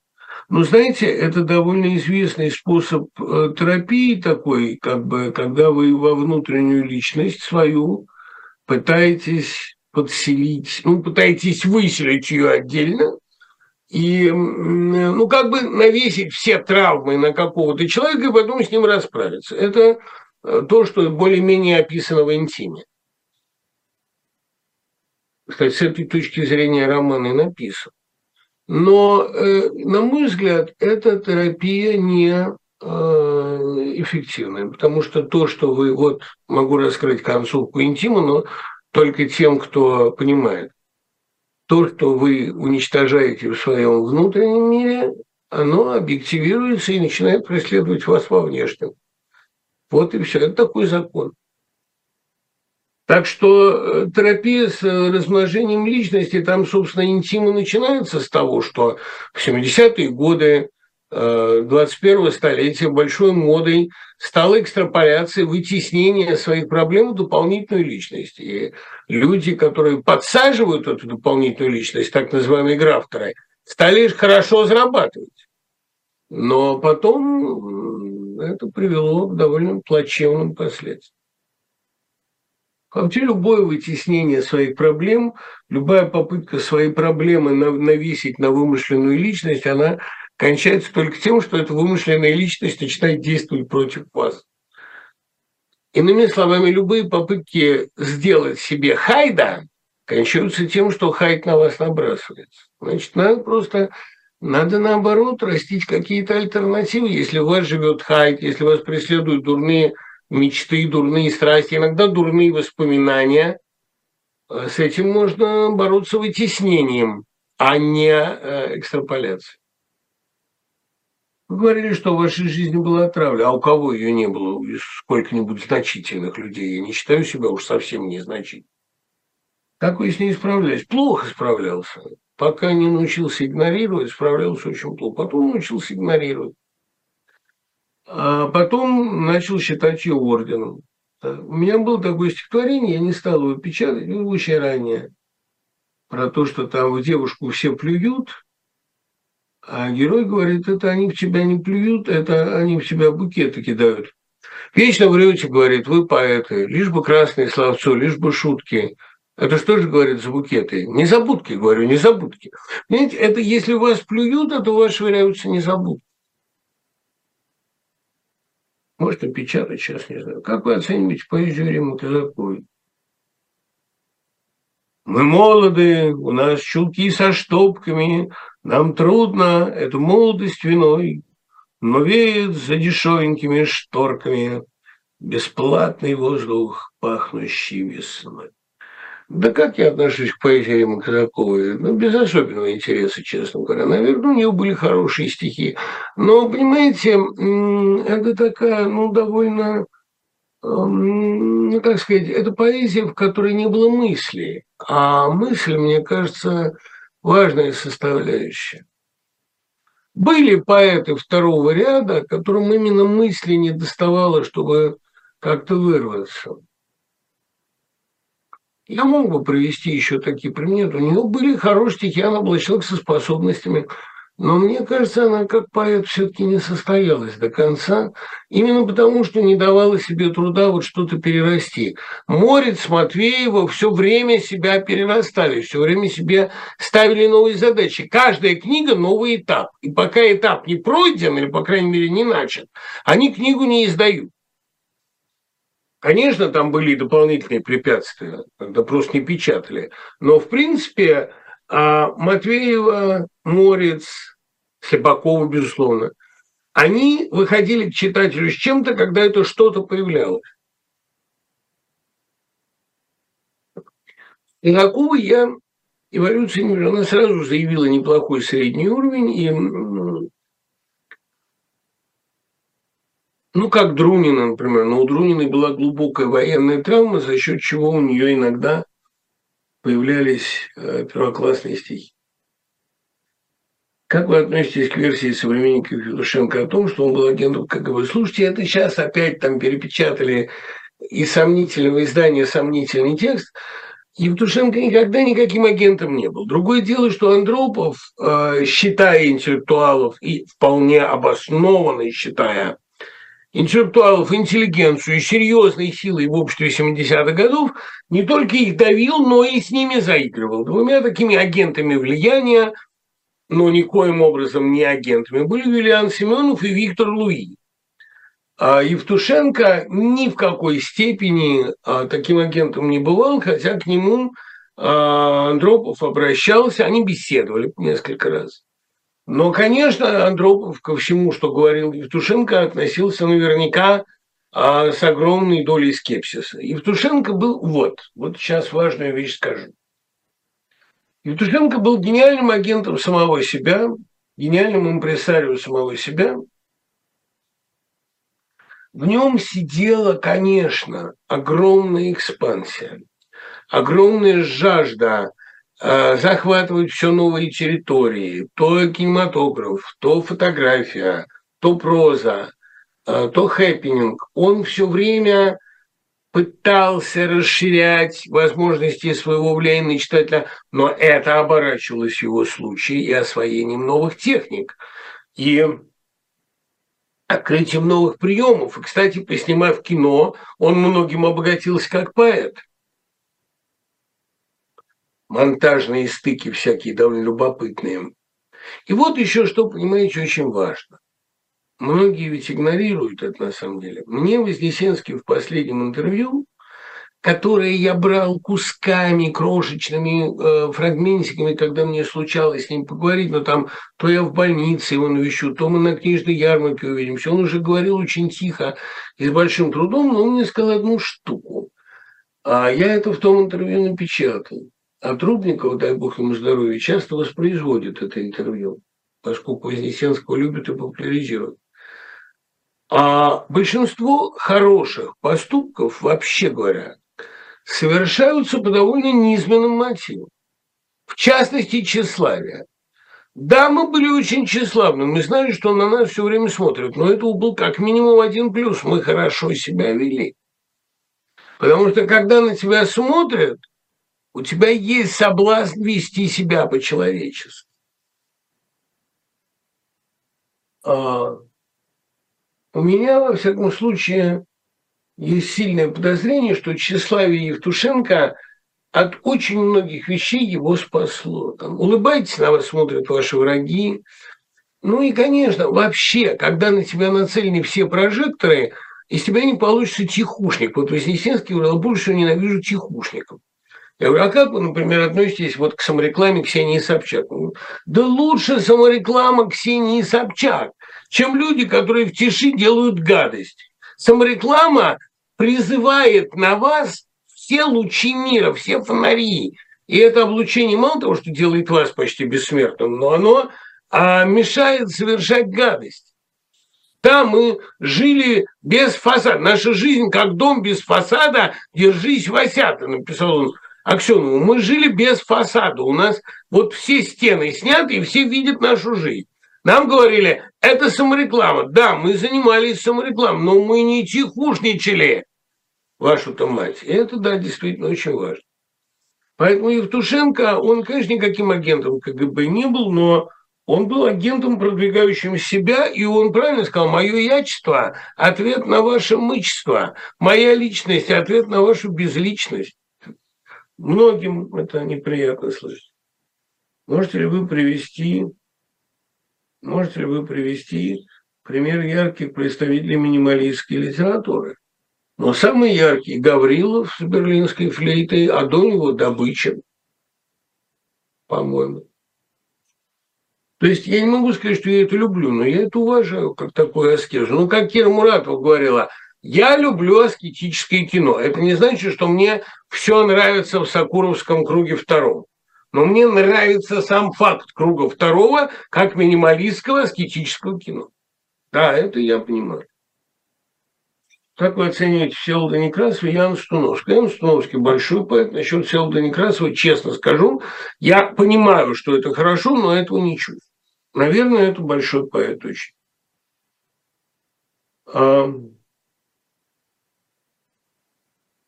Но знаете, это довольно известный способ э, терапии такой, как бы, когда вы во внутреннюю личность свою пытаетесь подселить, ну, пытаетесь выселить ее отдельно, и, ну, как бы навесить все травмы на какого-то человека и потом с ним расправиться. Это э, то, что более-менее описано в интиме. Кстати, с этой точки зрения роман и написан. Но, э, на мой взгляд, эта терапия не э, эффективная, потому что то, что вы, вот могу раскрыть концовку интима, но только тем, кто понимает то, что вы уничтожаете в своем внутреннем мире, оно объективируется и начинает преследовать вас во внешнем. Вот и все. Это такой закон. Так что э, терапия с э, размножением личности, там, собственно, интима начинается с того, что в 70-е годы 21-го столетия большой модой стала экстраполяция, вытеснение своих проблем в дополнительную личность. И люди, которые подсаживают эту дополнительную личность, так называемые графтеры, стали хорошо зарабатывать. Но потом это привело к довольно плачевным последствиям. Вообще любое вытеснение своих проблем, любая попытка свои проблемы навесить на вымышленную личность, она кончается только тем, что эта вымышленная личность начинает действовать против вас. Иными словами, любые попытки сделать себе хайда кончаются тем, что хайд на вас набрасывается. Значит, надо просто, надо наоборот растить какие-то альтернативы. Если у вас живет хайд, если вас преследуют дурные мечты, дурные страсти, иногда дурные воспоминания, э, с этим можно бороться вытеснением, а не э, экстраполяцией. Вы говорили, что в вашей жизни была травля. А у кого ее не было? Сколько-нибудь значительных людей. Я не считаю себя уж совсем незначительным. Как вы с ней справлялись? Плохо справлялся. Пока не научился игнорировать, справлялся очень плохо. Потом научился игнорировать. А потом начал считать ее орденом. У меня было такое стихотворение, я не стал его печатать, очень ранее, про то, что там девушку все плюют, а герой говорит, это они в тебя не плюют, это они в тебя букеты кидают. Вечно врете, говорит, вы поэты, лишь бы красные словцо, лишь бы шутки. Это что же, говорит, за букеты? Незабудки, говорю, незабудки. Понимаете, это если вас плюют, это у вас швыряются незабудки. Может, и печатать сейчас, не знаю. Как вы оцениваете поэзию Римы Казаковой? Мы молоды, у нас чулки со штопками, нам трудно эту молодость виной, но веет за дешевенькими шторками бесплатный воздух, пахнущий весной. Да как я отношусь к поэзии Римы Казаковой? Ну, без особенного интереса, честно говоря. Наверное, у нее были хорошие стихи. Но, понимаете, это такая, ну, довольно, ну, как сказать, это поэзия, в которой не было мысли. А мысль, мне кажется, важная составляющая. Были поэты второго ряда, которым именно мысли не доставало, чтобы как-то вырваться. Я мог бы привести еще такие примеры. У нее были хорошие стихи, человек со способностями но мне кажется, она как поэт все-таки не состоялась до конца, именно потому, что не давала себе труда вот что-то перерасти. Морец, Матвеева все время себя перерастали, все время себе ставили новые задачи. Каждая книга – новый этап. И пока этап не пройден, или, по крайней мере, не начат, они книгу не издают. Конечно, там были дополнительные препятствия, когда просто не печатали. Но, в принципе, а Матвеева, Морец, Слепакова, безусловно, они выходили к читателю с чем-то, когда это что-то появлялось. Слепакова я эволюция она сразу заявила неплохой средний уровень, и ну, как Друнина, например. Но у Друниной была глубокая военная травма, за счет чего у нее иногда появлялись э, первоклассные стихи. Как вы относитесь к версии современников Юлушенко о том, что он был агентом КГБ? Слушайте, это сейчас опять там перепечатали и сомнительного издания сомнительный текст. Евтушенко никогда никаким агентом не был. Другое дело, что Андропов, э, считая интеллектуалов и вполне обоснованно считая интеллектуалов, интеллигенцию и серьезной силой в обществе 70-х годов, не только их давил, но и с ними заигрывал. Двумя такими агентами влияния но никоим образом не агентами, были Юлиан Семенов и Виктор Луи. А Евтушенко ни в какой степени а, таким агентом не бывал, хотя к нему а, Андропов обращался, они беседовали несколько раз. Но, конечно, Андропов ко всему, что говорил Евтушенко, относился наверняка а, с огромной долей скепсиса. Евтушенко был вот, вот сейчас важную вещь скажу. Евтушенко был гениальным агентом самого себя, гениальным импресарио самого себя. В нем сидела, конечно, огромная экспансия, огромная жажда э, захватывать все новые территории, то кинематограф, то фотография, то проза, э, то хэппенинг. Он все время пытался расширять возможности своего влияния на читателя, но это оборачивалось в его случае и освоением новых техник, и открытием новых приемов. И, кстати, поснимав кино, он многим обогатился как поэт. Монтажные стыки всякие довольно любопытные. И вот еще что, понимаете, очень важно. Многие ведь игнорируют это на самом деле. Мне Вознесенский в последнем интервью, которое я брал кусками, крошечными э, фрагментиками, когда мне случалось с ним поговорить, но там то я в больнице его навещу, то мы на книжной ярмарке увидимся. Он уже говорил очень тихо и с большим трудом, но он мне сказал одну штуку. А я это в том интервью напечатал. А Трубников, дай бог ему здоровья, часто воспроизводит это интервью, поскольку Вознесенского любят и популяризируют. А большинство хороших поступков, вообще говоря, совершаются по довольно низменным мотивам. В частности, тщеславие. Да, мы были очень тщеславны, мы знали, что на нас все время смотрят, но это был как минимум один плюс, мы хорошо себя вели. Потому что когда на тебя смотрят, у тебя есть соблазн вести себя по-человечески. А у меня, во всяком случае, есть сильное подозрение, что тщеславие Евтушенко от очень многих вещей его спасло. Там, улыбайтесь, на вас смотрят ваши враги. Ну и, конечно, вообще, когда на тебя нацелены все прожекторы, из тебя не получится тихушник. Вот Вознесенский говорил, больше ненавижу тихушников. Я говорю, а как вы, например, относитесь вот к саморекламе Ксении Собчак? Да лучше самореклама Ксении Собчак, чем люди, которые в тиши делают гадость. Самореклама призывает на вас все лучи мира, все фонари. И это облучение мало того, что делает вас почти бессмертным, но оно а, мешает совершать гадость. Там мы жили без фасада. Наша жизнь как дом без фасада. Держись, Васята, написал он Аксенову. Мы жили без фасада. У нас вот все стены сняты, и все видят нашу жизнь. Нам говорили, это самореклама. Да, мы занимались саморекламой, но мы не тихушничали, вашу-то мать. И это, да, действительно очень важно. Поэтому Евтушенко, он, конечно, никаким агентом КГБ не был, но он был агентом, продвигающим себя, и он правильно сказал, мое ячество – ответ на ваше мычество, моя личность – ответ на вашу безличность. Многим это неприятно слышать. Можете ли вы привести Можете ли вы привести пример ярких представителей минималистской литературы? Но самый яркий – Гаврилов с берлинской флейтой, а до него Добычин, по-моему. То есть я не могу сказать, что я это люблю, но я это уважаю, как такое аскезу. Ну, как Кира Муратова говорила, я люблю аскетическое кино. Это не значит, что мне все нравится в Сакуровском круге втором. Но мне нравится сам факт круга второго как минималистского аскетического кино. Да, это я понимаю. Как вы оцениваете Всеволода Некрасова и Яна Стуновского? Ян Стуновский большой поэт. Насчет Всеволода Некрасова, честно скажу, я понимаю, что это хорошо, но этого не чувствую. Наверное, это большой поэт очень.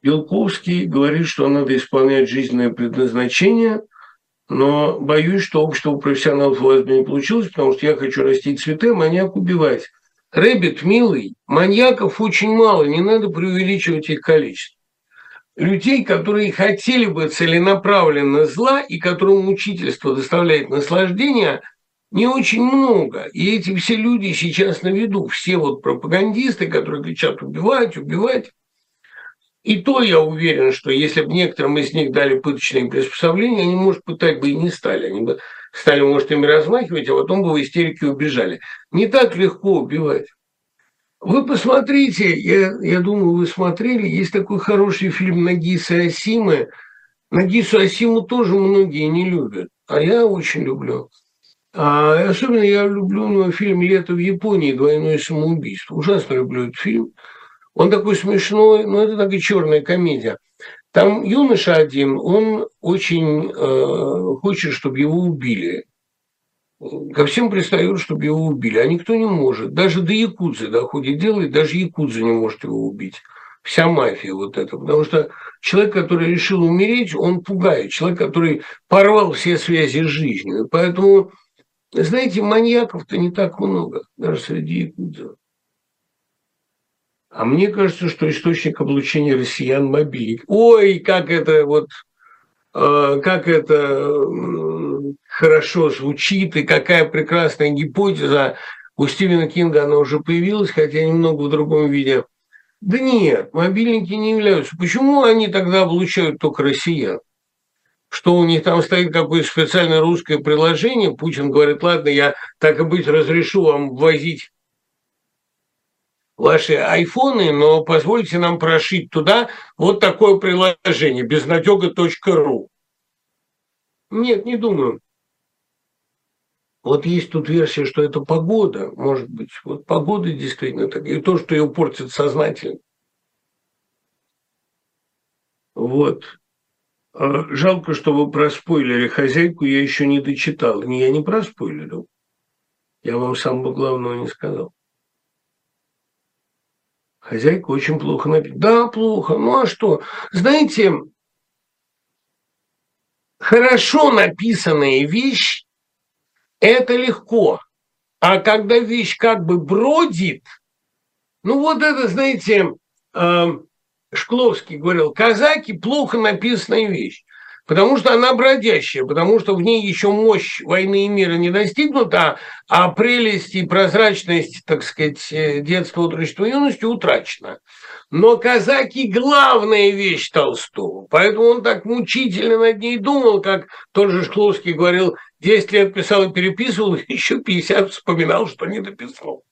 Белковский говорит, что надо исполнять жизненное предназначение, но боюсь, что общество профессионалов у вас бы не получилось, потому что я хочу растить цветы, маньяк убивать. Рэббит, милый, маньяков очень мало, не надо преувеличивать их количество. Людей, которые хотели бы целенаправленно зла и которым учительство доставляет наслаждение – не очень много. И эти все люди сейчас на виду, все вот пропагандисты, которые кричат убивать, убивать. И то я уверен, что если бы некоторым из них дали пыточные приспособления, они, может, пытать бы и не стали. Они бы стали, может, ими размахивать, а потом бы в истерике убежали. Не так легко убивать. Вы посмотрите, я, я думаю, вы смотрели, есть такой хороший фильм Нагиса Асимы. Нагису Асиму тоже многие не любят, а я очень люблю. А особенно я люблю у него фильм «Лето в Японии. Двойное самоубийство». Ужасно люблю этот фильм. Он такой смешной, но это такая черная комедия. Там юноша один, он очень э, хочет, чтобы его убили. Ко всем пристает, чтобы его убили, а никто не может. Даже до Якудзы доходит дело, и даже Якудза не может его убить. Вся мафия вот эта. Потому что человек, который решил умереть, он пугает. Человек, который порвал все связи с жизнью. Поэтому знаете, маньяков-то не так много, даже среди якудзов. А мне кажется, что источник облучения россиян – мобильник. Ой, как это вот, э, как это хорошо звучит, и какая прекрасная гипотеза. У Стивена Кинга она уже появилась, хотя немного в другом виде. Да нет, мобильники не являются. Почему они тогда облучают только россиян? что у них там стоит какое-то специальное русское приложение. Путин говорит, ладно, я так и быть разрешу вам ввозить ваши айфоны, но позвольте нам прошить туда вот такое приложение, безнадега.ру. Нет, не думаю. Вот есть тут версия, что это погода, может быть. Вот погода действительно так. И то, что ее портит сознательно. Вот. А, жалко, что вы проспойлили хозяйку, я еще не дочитал. Я не проспойлерил. Я вам самого главного не сказал. Хозяйка очень плохо написана. Да, плохо. Ну а что? Знаете, хорошо написанная вещь – это легко. А когда вещь как бы бродит, ну вот это, знаете, Шкловский говорил, казаки – плохо написанная вещь, потому что она бродящая, потому что в ней еще мощь войны и мира не достигнута, а прелесть и прозрачность, так сказать, э, детства, отрочества юности утрачена. Но казаки – главная вещь Толстого, поэтому он так мучительно над ней думал, как тот же Шкловский говорил, 10 лет писал и переписывал, еще 50 вспоминал, что не дописал.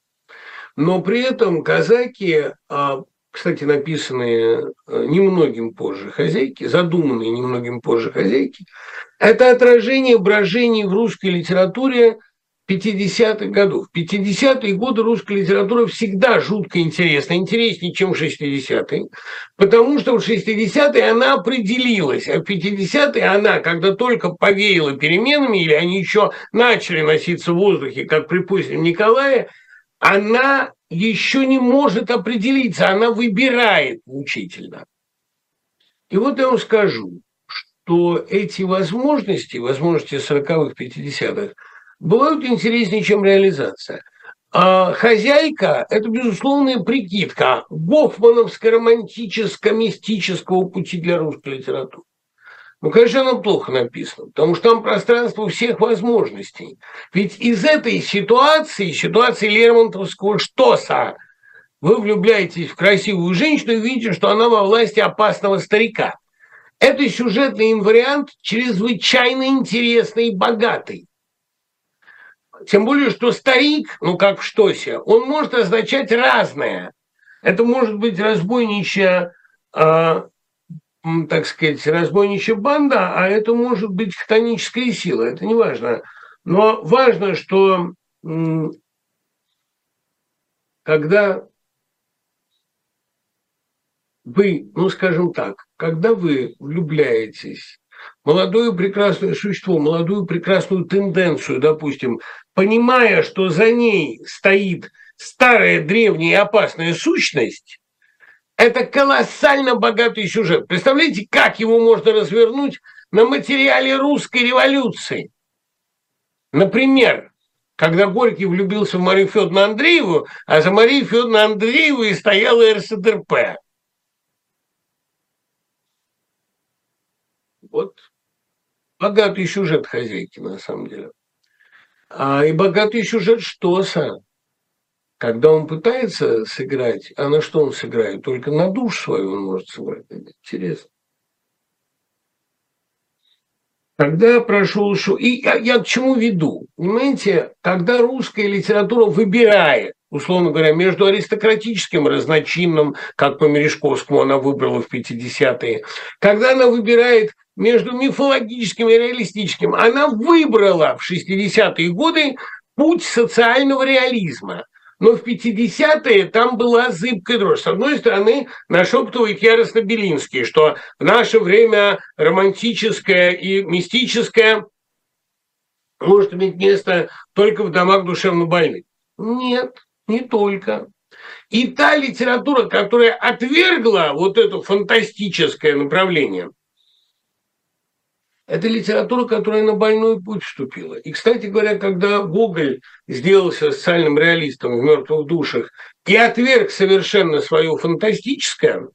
Но при этом казаки а, кстати, написанные э, немногим позже хозяйки, задуманные немногим позже хозяйки, это отражение брожений в русской литературе 50-х годов. В 50-е годы русская литература всегда жутко интересна, интереснее, чем в 60-е, потому что в 60-е она определилась, а в 50-е она, когда только повеяла переменами, или они еще начали носиться в воздухе, как при позднем Николае, она еще не может определиться, она выбирает мучительно. И вот я вам скажу, что эти возможности, возможности 40-х, 50-х, бывают интереснее, чем реализация. А хозяйка – это безусловная прикидка гофмановско-романтическо-мистического пути для русской литературы. Ну, конечно, оно плохо написано, потому что там пространство всех возможностей. Ведь из этой ситуации, ситуации Лермонтовского штоса, вы влюбляетесь в красивую женщину и видите, что она во власти опасного старика. Это сюжетный инвариант чрезвычайно интересный и богатый. Тем более, что старик, ну как в Штосе, он может означать разное. Это может быть разбойничья а, так сказать, разбойничья банда, а это может быть хтоническая сила, это не важно. Но важно, что когда вы, ну скажем так, когда вы влюбляетесь молодое прекрасное существо, молодую прекрасную тенденцию, допустим, понимая, что за ней стоит старая, древняя и опасная сущность, это колоссально богатый сюжет. Представляете, как его можно развернуть на материале русской революции? Например, когда Горький влюбился в Марию Федоровну Андрееву, а за Марией Федоровной Андреевой стояла РСДРП. Вот богатый сюжет хозяйки, на самом деле. А и богатый сюжет Штоса. Когда он пытается сыграть, а на что он сыграет? Только на душ свою он может сыграть. Интересно. Когда прошел шоу... И я, я к чему веду? Понимаете, когда русская литература выбирает, условно говоря, между аристократическим разночинным, как по Мережковскому она выбрала в 50-е, когда она выбирает между мифологическим и реалистическим, она выбрала в 60-е годы путь социального реализма. Но в 50-е там была зыбкая дрожь. С одной стороны, нашептывает яростно Белинский, что в наше время романтическое и мистическое может иметь место только в домах душевнобольных. Нет, не только. И та литература, которая отвергла вот это фантастическое направление – это литература, которая на больной путь вступила. И, кстати говоря, когда Гоголь сделался социальным реалистом в «Мертвых душах» и отверг совершенно свое фантастическое,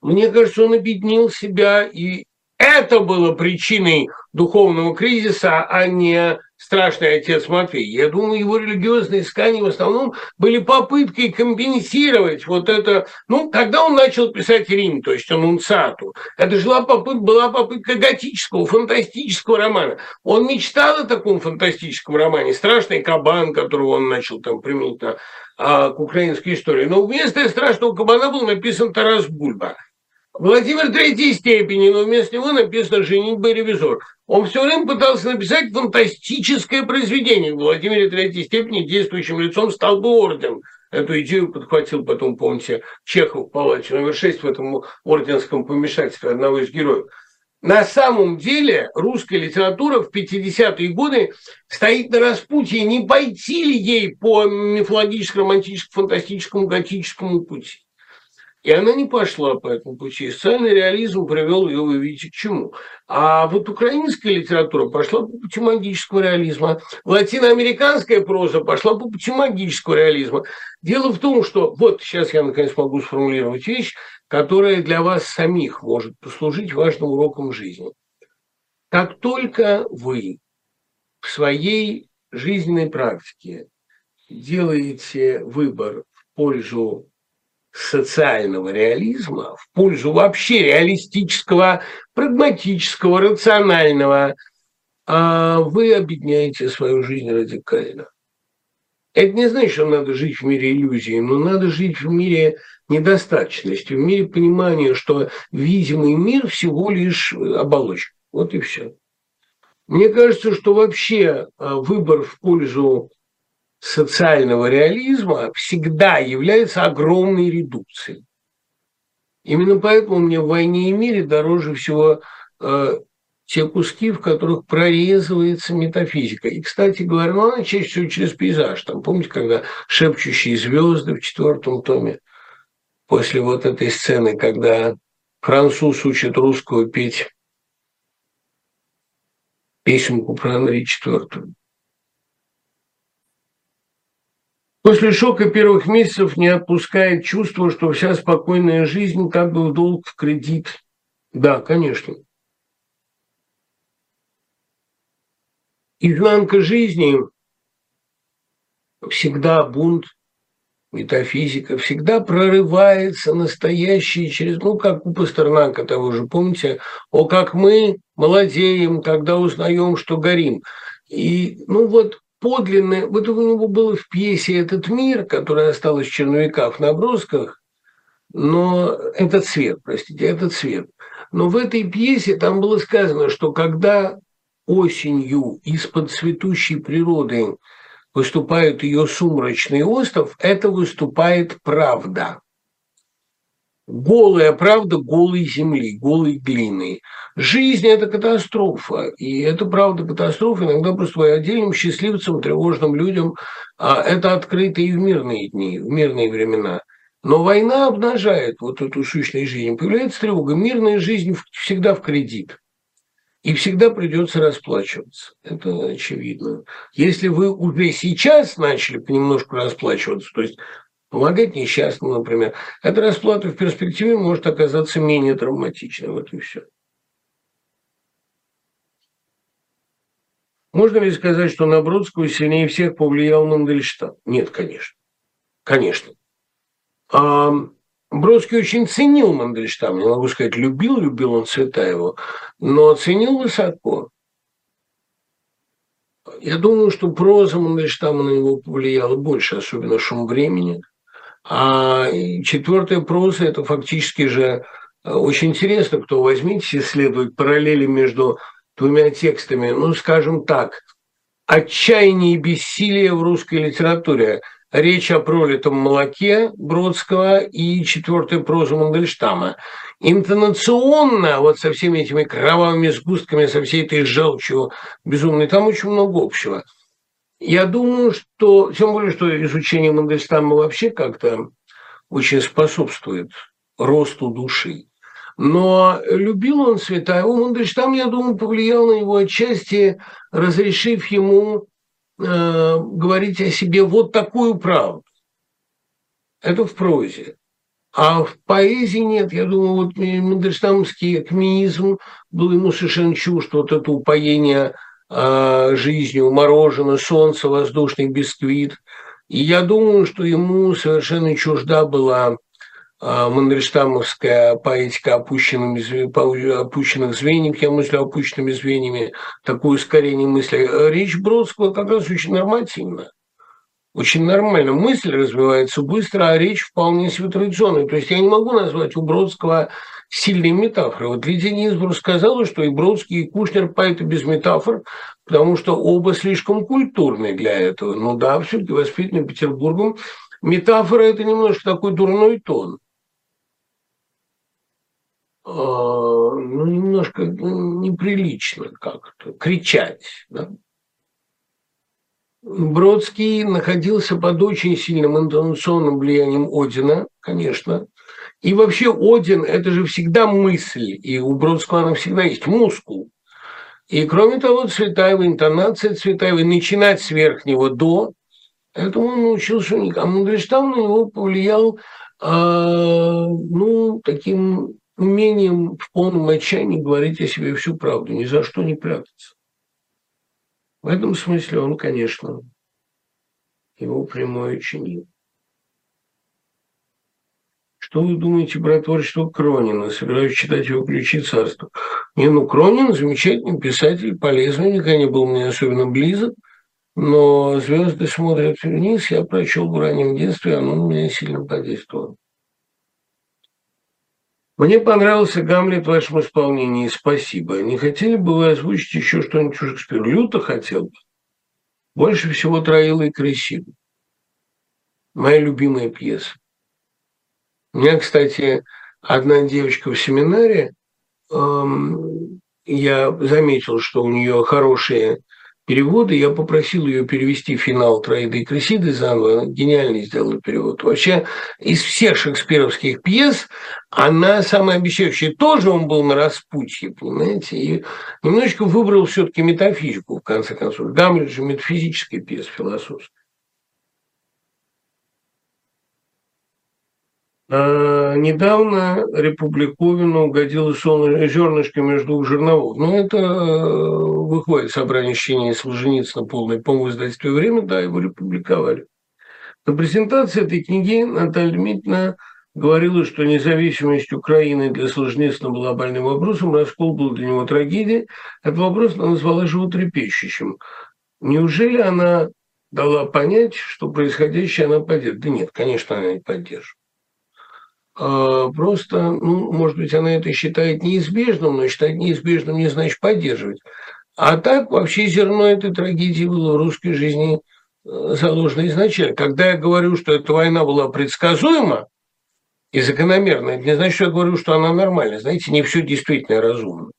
мне кажется, он объединил себя, и это было причиной духовного кризиса, а не страшный отец Матвей. Я думаю, его религиозные искания в основном были попыткой компенсировать вот это. Ну, когда он начал писать Рим, то есть Анунцату, это же была попытка, была попытка готического, фантастического романа. Он мечтал о таком фантастическом романе. «Страшный кабан», которого он начал там применительно а, к украинской истории. Но вместо «Страшного кабана» был написан Тарас Бульба – Владимир третьей степени, но вместо него написано «Женитьба ревизор». Он все время пытался написать фантастическое произведение. В Владимире третьей степени действующим лицом стал бы орден. Эту идею подхватил потом, помните, Чехов в палате номер 6 в этом орденском помешательстве одного из героев. На самом деле русская литература в 50-е годы стоит на распутье, не пойти ли ей по мифологическому, романтическому, фантастическому, готическому пути. И она не пошла по этому пути. Социальный реализм привел ее, вы видите, к чему. А вот украинская литература пошла по пути магического реализма. Латиноамериканская проза пошла по пути магического реализма. Дело в том, что вот сейчас я наконец могу сформулировать вещь, которая для вас самих может послужить важным уроком жизни. Как только вы в своей жизненной практике делаете выбор в пользу социального реализма в пользу вообще реалистического, прагматического, рационального, а вы объединяете свою жизнь радикально. Это не значит, что надо жить в мире иллюзий, но надо жить в мире недостаточности, в мире понимания, что видимый мир всего лишь оболочка. Вот и все. Мне кажется, что вообще а, выбор в пользу социального реализма всегда является огромной редукцией. Именно поэтому мне в «Войне и мире» дороже всего э, те куски, в которых прорезывается метафизика. И, кстати говоря, ну, она чаще всего через пейзаж. Там, помните, когда «Шепчущие звезды» в четвертом томе, после вот этой сцены, когда француз учит русского петь песенку про Анри IV. После шока первых месяцев не отпускает чувство, что вся спокойная жизнь как бы в долг в кредит. Да, конечно. Изнанка жизни всегда бунт, метафизика, всегда прорывается настоящий через, ну, как у Пастернака того же, помните, о, как мы молодеем, когда узнаем, что горим. И, ну, вот подлинное, вот у него было в пьесе «Этот мир», который осталось в черновиках в набросках, но этот цвет, простите, этот цвет. Но в этой пьесе там было сказано, что когда осенью из-под цветущей природы выступает ее сумрачный остров, это выступает правда. Голая правда голой земли, голой глины. Жизнь – это катастрофа, и это правда катастрофа. Иногда просто отдельным счастливцам, тревожным людям а это открыто и в мирные дни, в мирные времена. Но война обнажает вот эту сущность жизни. Появляется тревога. Мирная жизнь всегда в кредит. И всегда придется расплачиваться. Это очевидно. Если вы уже сейчас начали понемножку расплачиваться, то есть помогать несчастным, например, эта расплата в перспективе может оказаться менее травматичной. Вот и все. Можно ли сказать, что на Бродского сильнее всех повлиял Мандельштам? Нет, конечно. Конечно. А Бродский очень ценил Мандельштам, не могу сказать, любил, любил он Цветаева, но ценил высоко. Я думаю, что проза Мандельштама на него повлияла больше, особенно «Шум времени». А четвертая проза – это фактически же э, очень интересно, кто возьмите, исследовать параллели между двумя текстами, ну, скажем так, «Отчаяние и бессилие в русской литературе», речь о пролитом молоке Бродского и четвертая проза Мандельштама. Интонационно, вот со всеми этими кровавыми сгустками, со всей этой желчью безумной, там очень много общего. Я думаю, что, тем более, что изучение Мандельштама вообще как-то очень способствует росту души. Но любил он Цветаева. Мандельштам, я думаю, повлиял на него отчасти, разрешив ему э, говорить о себе вот такую правду. Это в прозе. А в поэзии нет. Я думаю, вот мандельштамский экмеизм был ему совершенно чужд. Вот это упоение э, жизнью, мороженое, солнце, воздушный бисквит. И я думаю, что ему совершенно чужда была а, Мандельштамовская поэтика опущенными, опущенных звеньев, я мыслю опущенными звеньями, такое ускорение мысли. Речь Бродского как раз очень нормативна. Очень нормально. Мысль развивается быстро, а речь вполне себе традиционная. То есть я не могу назвать у Бродского сильные метафоры. Вот Лидия Низбрук сказала, что и Бродский, и Кушнер поэты без метафор, потому что оба слишком культурные для этого. Ну да, все-таки воспитанный Петербургом. Метафора – это немножко такой дурной тон. А, ну, немножко неприлично как-то кричать. Да? Бродский находился под очень сильным интонационным влиянием Одина, конечно. И вообще Один – это же всегда мысль, и у Бродского она всегда есть мускул. И кроме того, Цветаева, интонация Цветаевой, начинать с верхнего до, этому он научился у них. А Мандельштам на него повлиял, э, ну, таким умением в полном отчаянии говорить о себе всю правду, ни за что не прятаться. В этом смысле он, конечно, его прямой ученик. Что вы думаете про творчество Кронина? Собираюсь читать его «Ключи царства». Не, ну, Кронин – замечательный писатель, полезный, никогда не был мне особенно близок, но «Звезды смотрят вниз» я прочел в раннем детстве, оно на меня сильно подействовало. Мне понравился Гамлет в вашем исполнении. Спасибо. Не хотели бы вы озвучить еще что-нибудь Шекспиру? Люто хотел бы. Больше всего троила и красиво. Моя любимая пьеса. У меня, кстати, одна девочка в семинаре, эм, я заметил, что у нее хорошие переводы. Я попросил ее перевести финал Троиды и Кресиды заново. Гениальный сделала перевод. Вообще, из всех шекспировских пьес она самая обещающая. Тоже он был на распутье, понимаете? И немножечко выбрал все таки метафизику, в конце концов. Гамлет же метафизическая пьеса философская. Недавно Републиковину угодило зернышко между двух жерновов. Но ну, это э, выходит собрание чтения Солженицына полное, по-моему, в «Время», да, его републиковали. На презентации этой книги Наталья Дмитриевна говорила, что независимость Украины для Солженицына была больным вопросом, раскол был для него трагедией. Этот вопрос она назвала животрепещущим. Неужели она дала понять, что происходящее она поддержит? Да нет, конечно, она не поддержит. А, просто, ну, может быть, она это считает неизбежным, но считать неизбежным не значит поддерживать. А так вообще зерно этой трагедии было в русской жизни э, заложено изначально. Когда я говорю, что эта война была предсказуема, и закономерна. Это не значит, что я говорю, что она нормальная. Знаете, не все действительно разумно.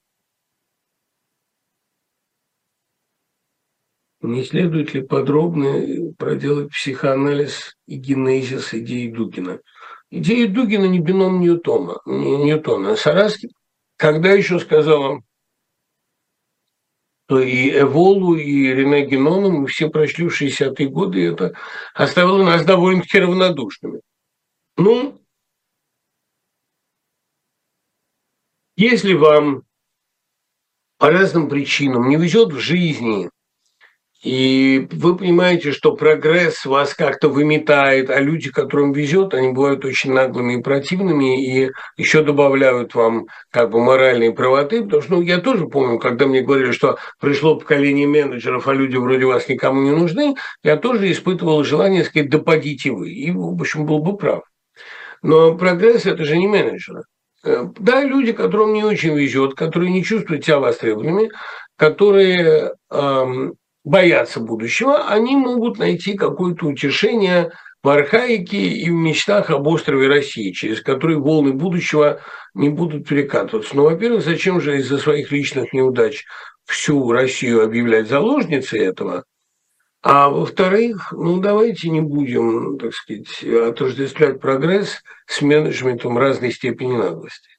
Не следует ли подробно проделать психоанализ и генезис идеи Дугина? Идея Дугина не бином Ньютона, Ньютона. А Сараски, когда еще сказала, что и Эволу, и Рене Генону мы все прочли в 60-е годы, и это оставило нас довольно-таки равнодушными. Ну, если вам по разным причинам не везет в жизни и вы понимаете, что прогресс вас как-то выметает, а люди, которым везет, они бывают очень наглыми и противными, и еще добавляют вам как бы моральные правоты, потому что ну, я тоже помню, когда мне говорили, что пришло поколение менеджеров, а люди вроде вас никому не нужны, я тоже испытывал желание сказать, да подите вы, и, в общем, был бы прав. Но прогресс – это же не менеджеры. Э, да, люди, которым не очень везет, которые не чувствуют себя востребованными, которые боятся будущего, они могут найти какое-то утешение в архаике и в мечтах об острове России, через который волны будущего не будут перекатываться. Но, во-первых, зачем же из-за своих личных неудач всю Россию объявлять заложницей этого? А во-вторых, ну давайте не будем, так сказать, отождествлять прогресс с менеджментом разной степени наглости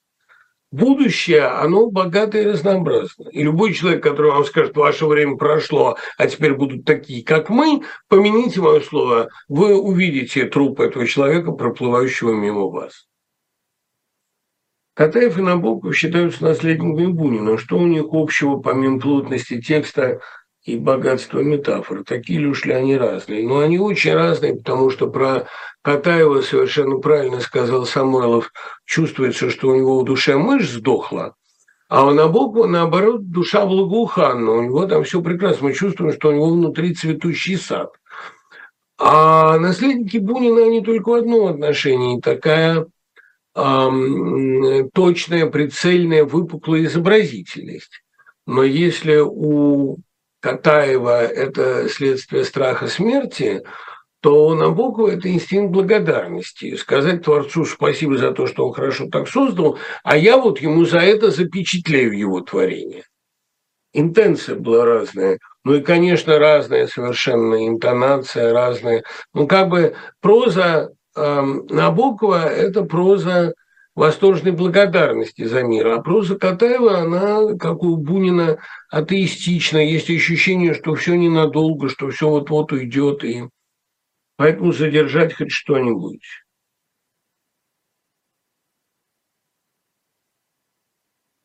будущее, оно богатое и разнообразное. И любой человек, который вам скажет, ваше время прошло, а теперь будут такие, как мы, помяните мое слово, вы увидите труп этого человека, проплывающего мимо вас. Катаев и Набоков считаются наследниками Бунина. Что у них общего, помимо плотности текста и богатства метафор? Такие ли уж ли они разные? Но они очень разные, потому что про Катаева совершенно правильно сказал Самойлов, чувствуется, что у него в душе мышь сдохла, а у Набокова, наоборот, душа благоуханна. У него там все прекрасно. Мы чувствуем, что у него внутри цветущий сад. А наследники Бунина, они только в одном отношении. Такая эм, точная, прицельная, выпуклая изобразительность. Но если у Катаева это следствие страха смерти – то Набокова это инстинкт благодарности. Сказать Творцу спасибо за то, что он хорошо так создал, а я вот ему за это запечатляю его творение. Интенция была разная. Ну и, конечно, разная совершенно интонация, разная. Ну, как бы проза э, Набокова – это проза восторженной благодарности за мир. А проза Катаева, она, как у Бунина, атеистична. Есть ощущение, что все ненадолго, что все вот-вот уйдет. И Поэтому задержать хоть что-нибудь.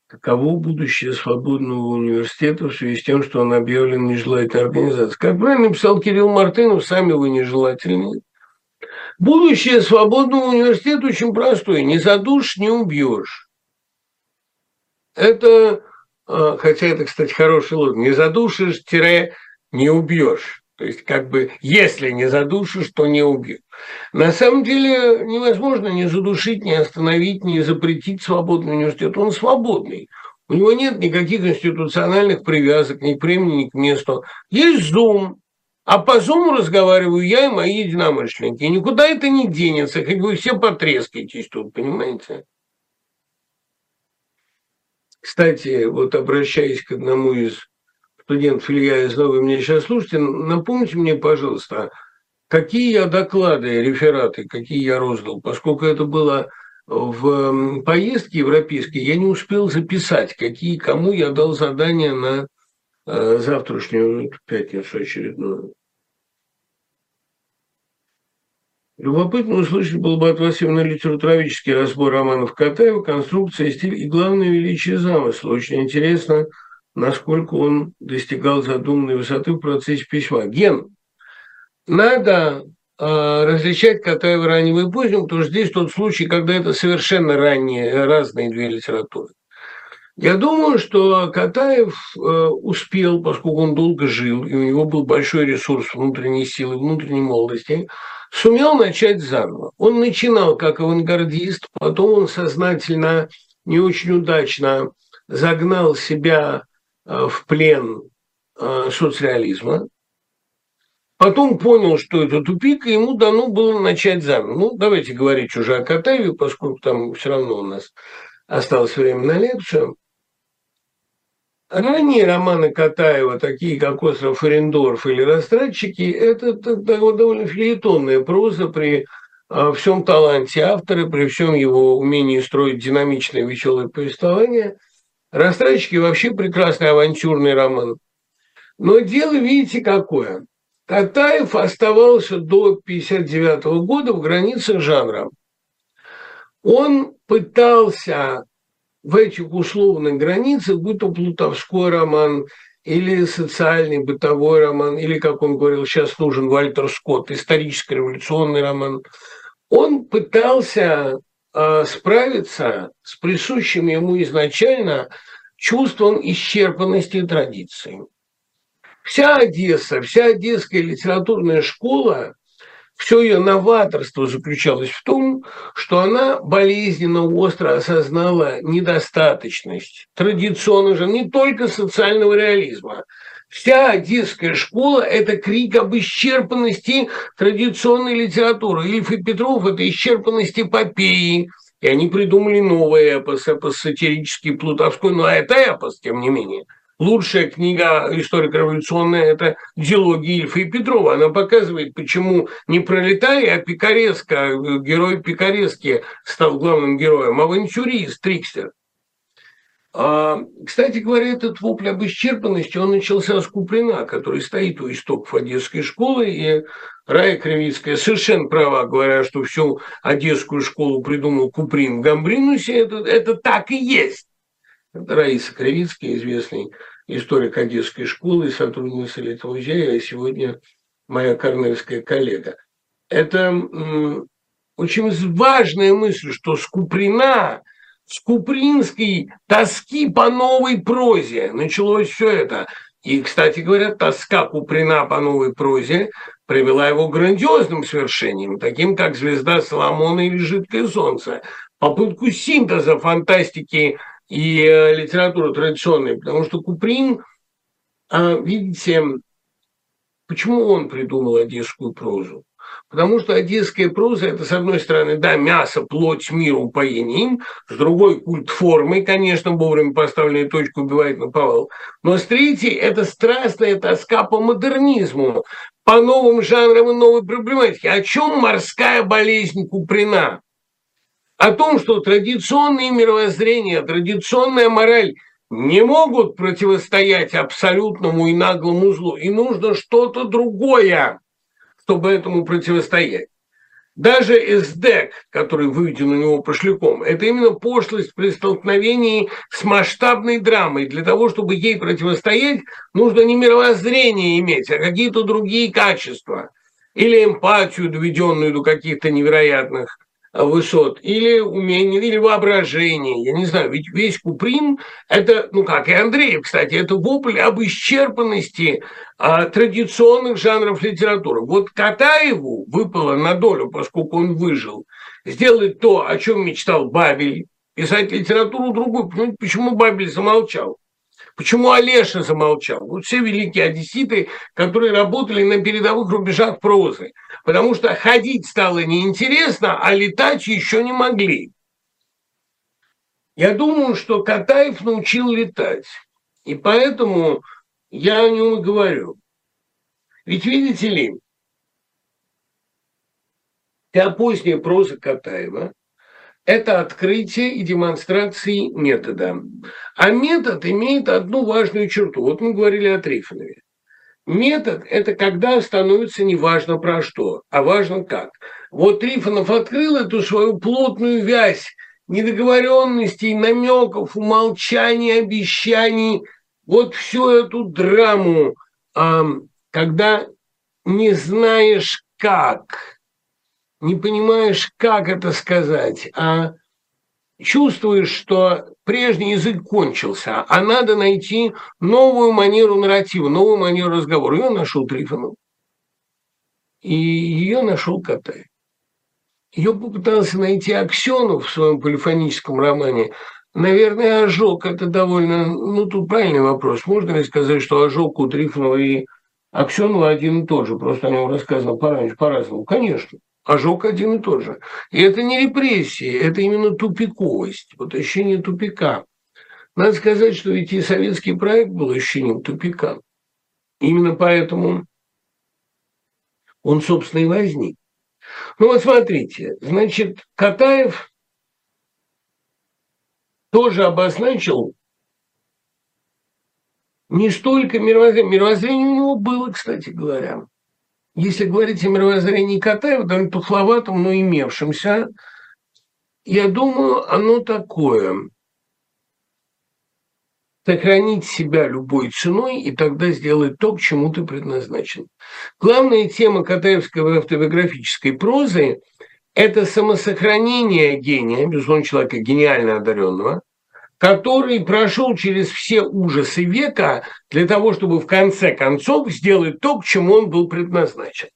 Каково будущее свободного университета в связи с тем, что он объявлен нежелательной организацией? Как правильно писал Кирилл Мартынов, сами вы нежелательные. Будущее свободного университета очень простое. Не задушишь, не убьешь. Это, а, хотя это, кстати, хороший лозунг, не задушишь, тире, не убьешь. То есть, как бы, если не задушишь, то не убьют. На самом деле невозможно не задушить, не остановить, не запретить свободный университет. Он свободный. У него нет никаких институциональных привязок ни к времени, ни к месту. Есть Zoom, а по Zoom разговариваю я и мои единомышленники. И никуда это не денется, хоть вы все потрескаетесь тут, понимаете? Кстати, вот обращаясь к одному из студент Илья из Новой меня сейчас слушайте, напомните мне, пожалуйста, какие я доклады, рефераты, какие я роздал, поскольку это было в поездке европейской, я не успел записать, какие, кому я дал задания на э, завтрашнюю пятницу очередную. Любопытно услышать было бы от вас именно литературоведческий разбор романов Катаева, конструкция, стиль и главное величие замысла. Очень интересно – насколько он достигал задуманной высоты в процессе письма. Ген. Надо э, различать Катаева раннего и позднего, потому что здесь тот случай, когда это совершенно ранние, разные две литературы. Я думаю, что Катаев э, успел, поскольку он долго жил, и у него был большой ресурс внутренней силы, внутренней молодости, сумел начать заново. Он начинал как авангардист, потом он сознательно, не очень удачно загнал себя в плен э, соцреализма. Потом понял, что это тупик, и ему дано было начать заново. Ну, давайте говорить уже о Катаеве, поскольку там все равно у нас осталось время на лекцию. Ранние романы Катаева, такие как «Остров Орендорф» или «Растратчики», это довольно филетонная проза при а, всем таланте автора, при всем его умении строить динамичное, веселое повествование. «Растратчики» вообще прекрасный авантюрный роман. Но дело, видите, какое. Катаев оставался до 1959 года в границах жанра. Он пытался в этих условных границах, будь то плутовской роман, или социальный бытовой роман, или, как он говорил, сейчас нужен Вальтер Скотт, исторический революционный роман, он пытался справиться с присущим ему изначально чувством исчерпанности традиции. Вся Одесса, вся одесская литературная школа все ее новаторство заключалось в том, что она болезненно остро осознала недостаточность традиционно же не только социального реализма. Вся одесская школа – это крик об исчерпанности традиционной литературы. Ильф и Петров – это исчерпанность эпопеи, и они придумали новый эпос, эпос сатирический, плутовской, но это эпос, тем не менее – Лучшая книга историко-революционная – это «Диалоги Ильфа и Петрова». Она показывает, почему не пролетарий, а пикареска, герой пикарески стал главным героем, авантюрист, трикстер. А, кстати говоря, этот вопль об исчерпанности, он начался с Куприна, который стоит у истоков Одесской школы, и Рая Кривицкая совершенно права, говоря, что всю Одесскую школу придумал Куприн в Гамбринусе, это, это так и есть. Раиса Кривицкая, известный историк Одесской школы, сотрудница этого музея, а сегодня моя корнельская коллега. Это очень важная мысль, что с Куприна, с купринской тоски по новой прозе началось все это. И, кстати говоря, тоска Куприна по новой прозе привела его к грандиозным свершениям, таким как «Звезда Соломона» или «Жидкое солнце». Попытку синтеза фантастики и э, литература традиционная, потому что Куприн, а, видите, почему он придумал одесскую прозу? Потому что одесская проза – это, с одной стороны, да, мясо, плоть, мир, упоение с другой – культ формы, конечно, вовремя поставленная точка убивает на повал, но с третьей – это страстная тоска по модернизму, по новым жанрам и новой проблематике. О чем морская болезнь Куприна? о том, что традиционные мировоззрения, традиционная мораль не могут противостоять абсолютному и наглому злу, и нужно что-то другое, чтобы этому противостоять. Даже СДЭК, который выведен у него пошляком, это именно пошлость при столкновении с масштабной драмой. Для того, чтобы ей противостоять, нужно не мировоззрение иметь, а какие-то другие качества. Или эмпатию, доведенную до каких-то невероятных высот, или умение, или воображение, я не знаю, ведь весь Куприн – это, ну как и Андреев, кстати, это вопль об исчерпанности а, традиционных жанров литературы. Вот Катаеву выпало на долю, поскольку он выжил, сделать то, о чем мечтал Бабель, писать литературу другую. Почему Бабель замолчал? Почему Олеша замолчал? Вот все великие одесситы, которые работали на передовых рубежах прозы. Потому что ходить стало неинтересно, а летать еще не могли. Я думаю, что Катаев научил летать. И поэтому я о нем и говорю. Ведь видите ли, вся поздняя проза Катаева это открытие и демонстрации метода. А метод имеет одну важную черту. Вот мы говорили о Трифонове. Метод – это когда становится не важно про что, а важно как. Вот Трифонов открыл эту свою плотную вязь недоговоренностей, намеков, умолчаний, обещаний, вот всю эту драму, когда не знаешь как – не понимаешь, как это сказать, а чувствуешь, что прежний язык кончился, а надо найти новую манеру нарратива, новую манеру разговора. Ее нашел Трифонов. И ее нашел Катай. Ее попытался найти Аксенов в своем полифоническом романе. Наверное, ожог – это довольно… Ну, тут правильный вопрос. Можно ли сказать, что ожог у Трифонова и Аксенова один и тот же, просто о нем рассказано пораньше, по-разному. Конечно, ожог один и тот же. И это не репрессии, это именно тупиковость, вот ощущение тупика. Надо сказать, что ведь и советский проект был ощущением тупика. Именно поэтому он, собственно, и возник. Ну вот смотрите, значит, Катаев тоже обозначил не столько мировоззрение. Мировоззрение у него было, кстати говоря. Если говорить о мировоззрении Катаева, довольно тухловатом, но имевшемся, я думаю, оно такое. Сохранить себя любой ценой и тогда сделать то, к чему ты предназначен. Главная тема катаевской автобиографической прозы – это самосохранение гения, безусловно, человека гениально одаренного, который прошел через все ужасы века для того, чтобы в конце концов сделать то, к чему он был предназначен.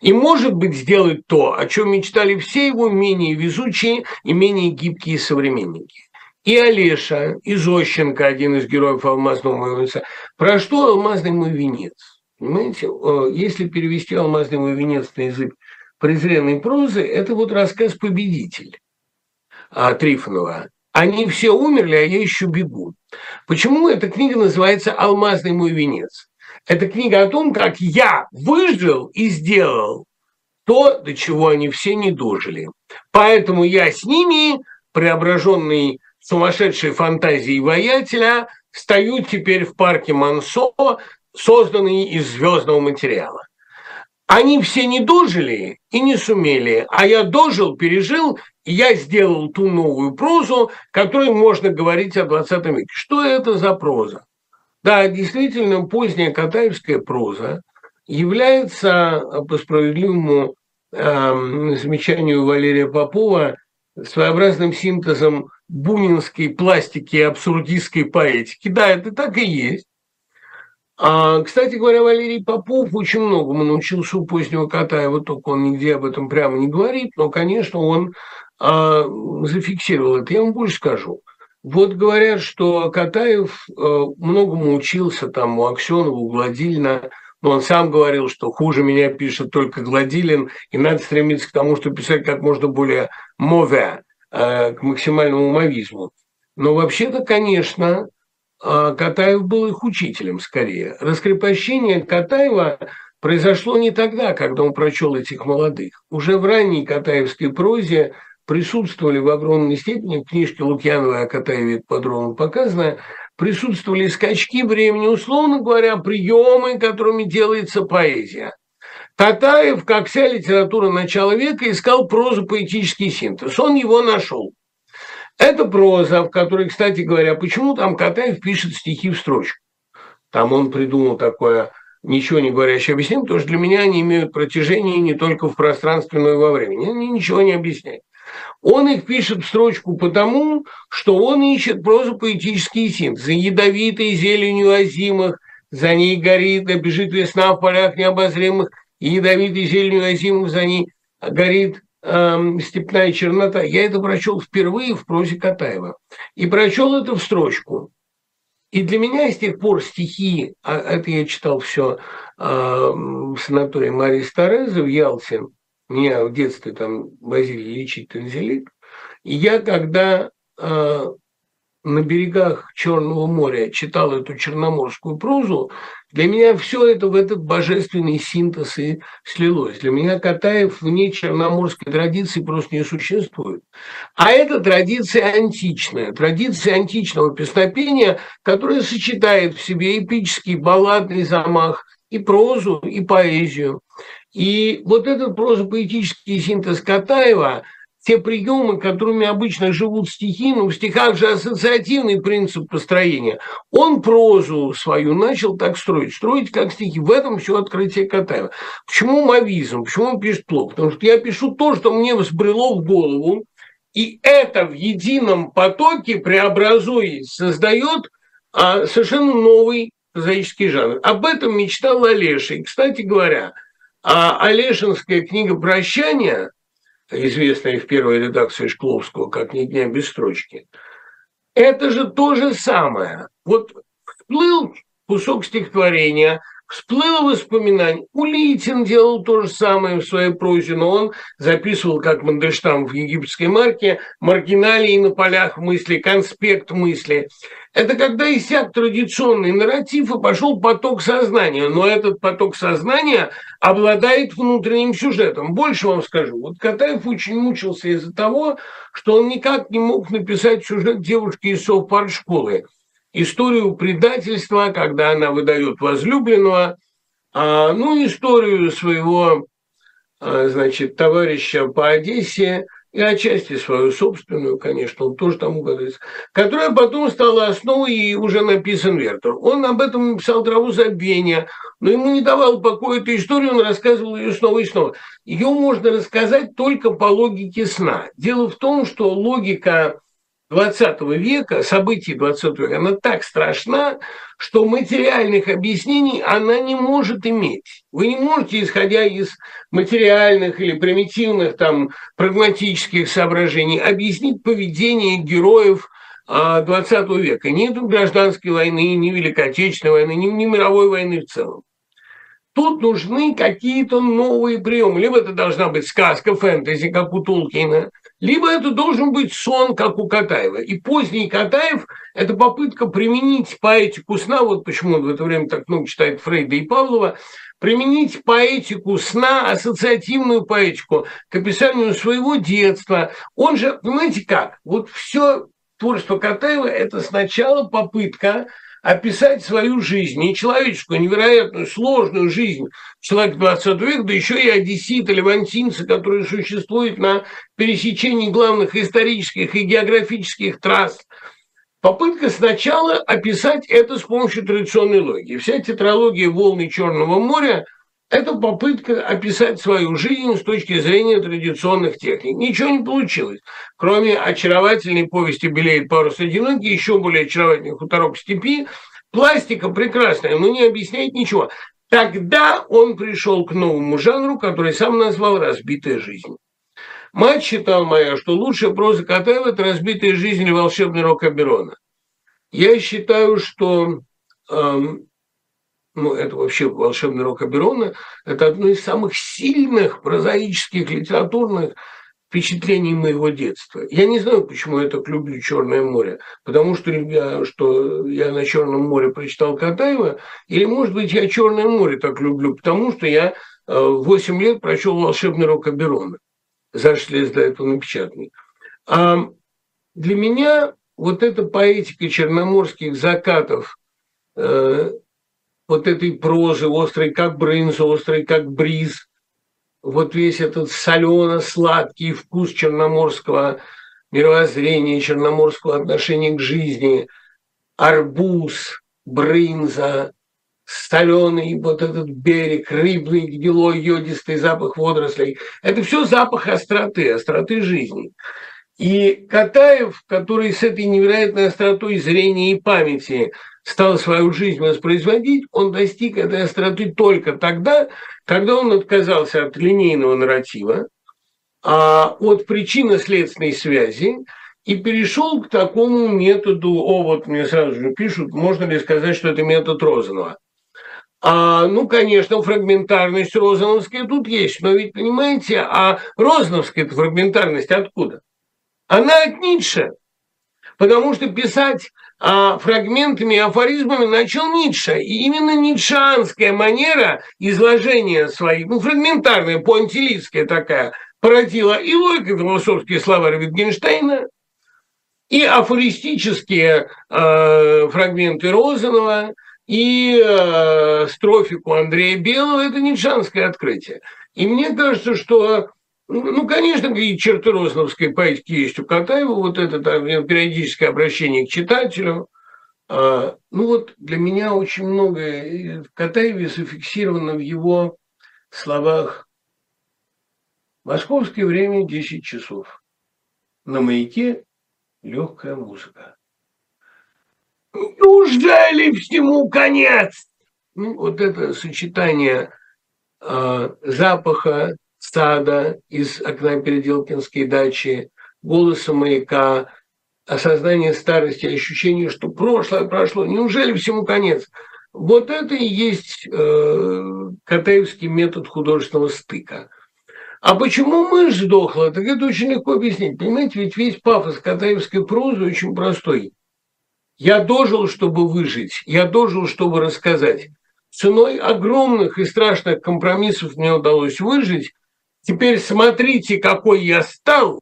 И, может быть, сделать то, о чем мечтали все его менее везучие и менее гибкие современники. И Олеша, и Зощенко, один из героев «Алмазного венца». Про что «Алмазный мой венец»? Понимаете, э, если перевести «Алмазный мой венец» на язык презренной прозы, это вот рассказ «Победитель» Трифонова. Они все умерли, а я еще бегу. Почему эта книга называется «Алмазный мой венец»? Это книга о том, как я выжил и сделал то, до чего они все не дожили. Поэтому я с ними, преображенный сумасшедшей фантазией воятеля, стою теперь в парке Мансо, созданный из звездного материала. Они все не дожили и не сумели, а я дожил, пережил, я сделал ту новую прозу, которой можно говорить о 20 веке. Что это за проза? Да, действительно, поздняя катаевская проза является, по справедливому э, замечанию Валерия Попова, своеобразным синтезом бунинской пластики и абсурдистской поэтики. Да, это так и есть. А, кстати говоря, Валерий Попов очень многому научился у позднего Катаева, только он нигде об этом прямо не говорит, но, конечно, он а, зафиксировал это. Я вам больше скажу. Вот говорят, что Катаев а, многому учился там у Аксенова, у Гладилина, но он сам говорил, что хуже меня пишет только Гладилин, и надо стремиться к тому, чтобы писать как можно более мове, а, к максимальному мовизму. Но вообще-то, конечно, а Катаев был их учителем скорее. Раскрепощение Катаева произошло не тогда, когда он прочел этих молодых. Уже в ранней катаевской прозе присутствовали в огромной степени, в книжке Лукьянова о Катаеве подробно показано, присутствовали скачки времени, условно говоря, приемы, которыми делается поэзия. Катаев, как вся литература начала века, искал прозу поэтический синтез. Он его нашел. Это проза, в которой, кстати говоря, почему там Катаев пишет стихи в строчку? Там он придумал такое ничего не говорящее объяснение, потому что для меня они имеют протяжение не только в пространстве, но и во времени. Они ничего не объясняют. Он их пишет в строчку потому, что он ищет прозу поэтические синтезы. Ядовитой зеленью озимых, за ней горит, бежит весна в полях необозримых, и ядовитой зеленью озимых за ней горит э, «Степная чернота», я это прочел впервые в прозе Катаева. И прочел это в строчку. И для меня с тех пор стихи, а это я читал все э, в санатории Марии Старезы в Ялте, меня в детстве там возили лечить танзелит, и я когда э, на берегах Черного моря читал эту черноморскую прозу, для меня все это в этот божественный синтез и слилось. Для меня Катаев вне черноморской традиции просто не существует. А это традиция античная, традиция античного песнопения, которая сочетает в себе эпический балладный замах, и прозу, и поэзию. И вот этот проза-поэтический синтез Катаева – те приемы, которыми обычно живут стихи, ну, в стихах же ассоциативный принцип построения. Он прозу свою начал так строить, строить как стихи. В этом все открытие Катаева. Почему мавизм? Почему он пишет плохо? Потому что я пишу то, что мне взбрело в голову, и это в едином потоке преобразует, создает а, совершенно новый прозаический жанр. Об этом мечтал Олеша. И, кстати говоря, а Олешинская книга «Прощание» известная в первой редакции Шкловского как «Ни дня без строчки». Это же то же самое. Вот всплыл кусок стихотворения, всплыло воспоминание. Улитин делал то же самое в своей прозе, но он записывал, как Мандельштам в египетской марке, маргиналии на полях мысли, конспект мысли. Это когда иссяк традиционный нарратив и пошел поток сознания. Но этот поток сознания обладает внутренним сюжетом. Больше вам скажу. Вот Катаев очень мучился из-за того, что он никак не мог написать сюжет девушки из совпартшколы. Историю предательства, когда она выдает возлюбленного, а, ну, историю своего, а, значит, товарища по Одессе – и отчасти свою собственную, конечно, он тоже там угадывается, которая потом стала основой и уже написан Вертер. Он об этом написал «Траву забвения», но ему не давал покоя эту историю, он рассказывал ее снова и снова. Ее можно рассказать только по логике сна. Дело в том, что логика 20 века, событий 20 века, она так страшна, что материальных объяснений она не может иметь. Вы не можете, исходя из материальных или примитивных там прагматических соображений, объяснить поведение героев 20 а, века. Нет гражданской войны, ни Великой Отечественной войны, ни, ни мировой войны в целом. Тут нужны какие-то новые приемы. Либо это должна быть сказка, фэнтези, как у Тулкина, либо это должен быть сон, как у Катаева. И поздний Катаев – это попытка применить поэтику сна, вот почему он в это время так много читает Фрейда и Павлова, применить поэтику сна, ассоциативную поэтику к описанию своего детства. Он же, понимаете как, вот все творчество Катаева – это сначала попытка описать свою жизнь, не человеческую, невероятную, сложную жизнь человека 20 века, да еще и одессита, левантинца, который существует на пересечении главных исторических и географических трасс. Попытка сначала описать это с помощью традиционной логики. Вся тетралогия «Волны Черного моря» – это попытка описать свою жизнь с точки зрения традиционных техник. Ничего не получилось. Кроме очаровательной повести «Белеет парус одинокий», еще более очаровательный «Хуторок степи», пластика прекрасная, но не объясняет ничего. Тогда он пришел к новому жанру, который сам назвал «разбитая жизнь». Мать считала моя, что лучшая проза Катаева – это «Разбитая жизнь» или «Волшебный рок Аберона». Я считаю, что эм, ну, это вообще «Волшебный рок Аберона», это одно из самых сильных прозаических литературных впечатлений моего детства. Я не знаю, почему я так люблю Черное море, потому что я, что я на Черном море прочитал Катаева, или, может быть, я Черное море так люблю, потому что я э, в 8 лет прочел «Волшебный рок Аберона». За 6 лет до этого напечатанный. А для меня вот эта поэтика черноморских закатов, э, вот этой прозы, острой как брынза, острой как бриз, вот весь этот солено-сладкий вкус черноморского мировоззрения, черноморского отношения к жизни, арбуз, брынза, соленый вот этот берег, рыбный, гнилой, йодистый запах водорослей. Это все запах остроты, остроты жизни. И Катаев, который с этой невероятной остротой зрения и памяти стал свою жизнь воспроизводить, он достиг этой остроты только тогда, когда он отказался от линейного нарратива, а от причинно-следственной связи и перешел к такому методу, о, вот мне сразу же пишут, можно ли сказать, что это метод Розанова. А, ну, конечно, фрагментарность розановская тут есть, но ведь, понимаете, а розановская фрагментарность откуда? Она от Ницше, потому что писать а, фрагментами и афоризмами начал Ницше. И именно ницшеанская манера изложения своих, ну, фрагментарная, пуантилистская такая, породила и логико-философские слова Wittgensteina, и афористические э, фрагменты Розанова, и э, строфику Андрея Белого – это ницшанское открытие. И мне кажется, что ну, конечно, какие черты розновской поэтики есть у Катаева, вот это там, периодическое обращение к читателю. А, ну вот для меня очень многое в Катаеве зафиксировано в его словах «Московское время 10 часов. На маяке легкая музыка». Неужели всему конец? Ну, вот это сочетание э, запаха, стада из окна Переделкинской дачи, голоса маяка, осознание старости, ощущение, что прошлое прошло. Неужели всему конец? Вот это и есть э, Катаевский метод художественного стыка. А почему мышь сдохла, так это очень легко объяснить. Понимаете, ведь весь пафос Катаевской прозы очень простой. Я дожил, чтобы выжить, я дожил, чтобы рассказать. Ценой огромных и страшных компромиссов мне удалось выжить. Теперь смотрите, какой я стал,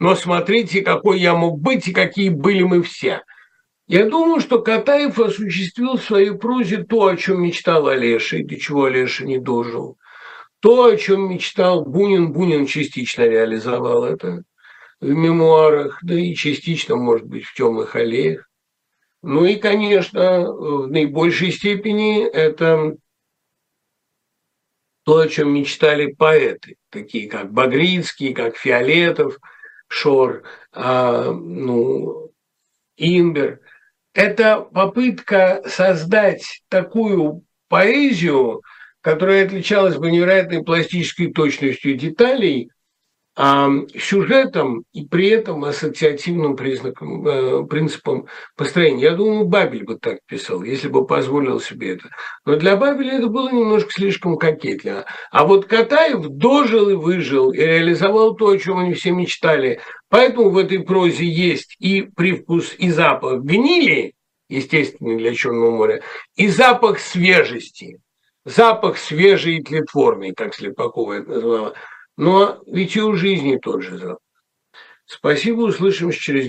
но смотрите, какой я мог быть и какие были мы все. Я думаю, что Катаев осуществил в своей прозе то, о чем мечтал Олеша, и до чего Олеша не дожил. То, о чем мечтал Бунин, Бунин частично реализовал это в мемуарах, да и частично, может быть, в темных аллеях. Ну и, конечно, в наибольшей степени это то, о чем мечтали поэты, такие как Багрицкий, как Фиолетов, Шор, а, ну, Инбер. Это попытка создать такую поэзию, которая отличалась бы невероятной пластической точностью деталей, сюжетом и при этом ассоциативным признаком, э, принципом построения. Я думаю, Бабель бы так писал, если бы позволил себе это. Но для Бабеля это было немножко слишком кокетливо. А вот Катаев дожил и выжил, и реализовал то, о чем они все мечтали. Поэтому в этой прозе есть и привкус, и запах гнили, естественный для Черного моря, и запах свежести запах свежий и тлетворный, как Слепакова это назвала. Но ведь и у жизни тот же запах. Спасибо, услышимся через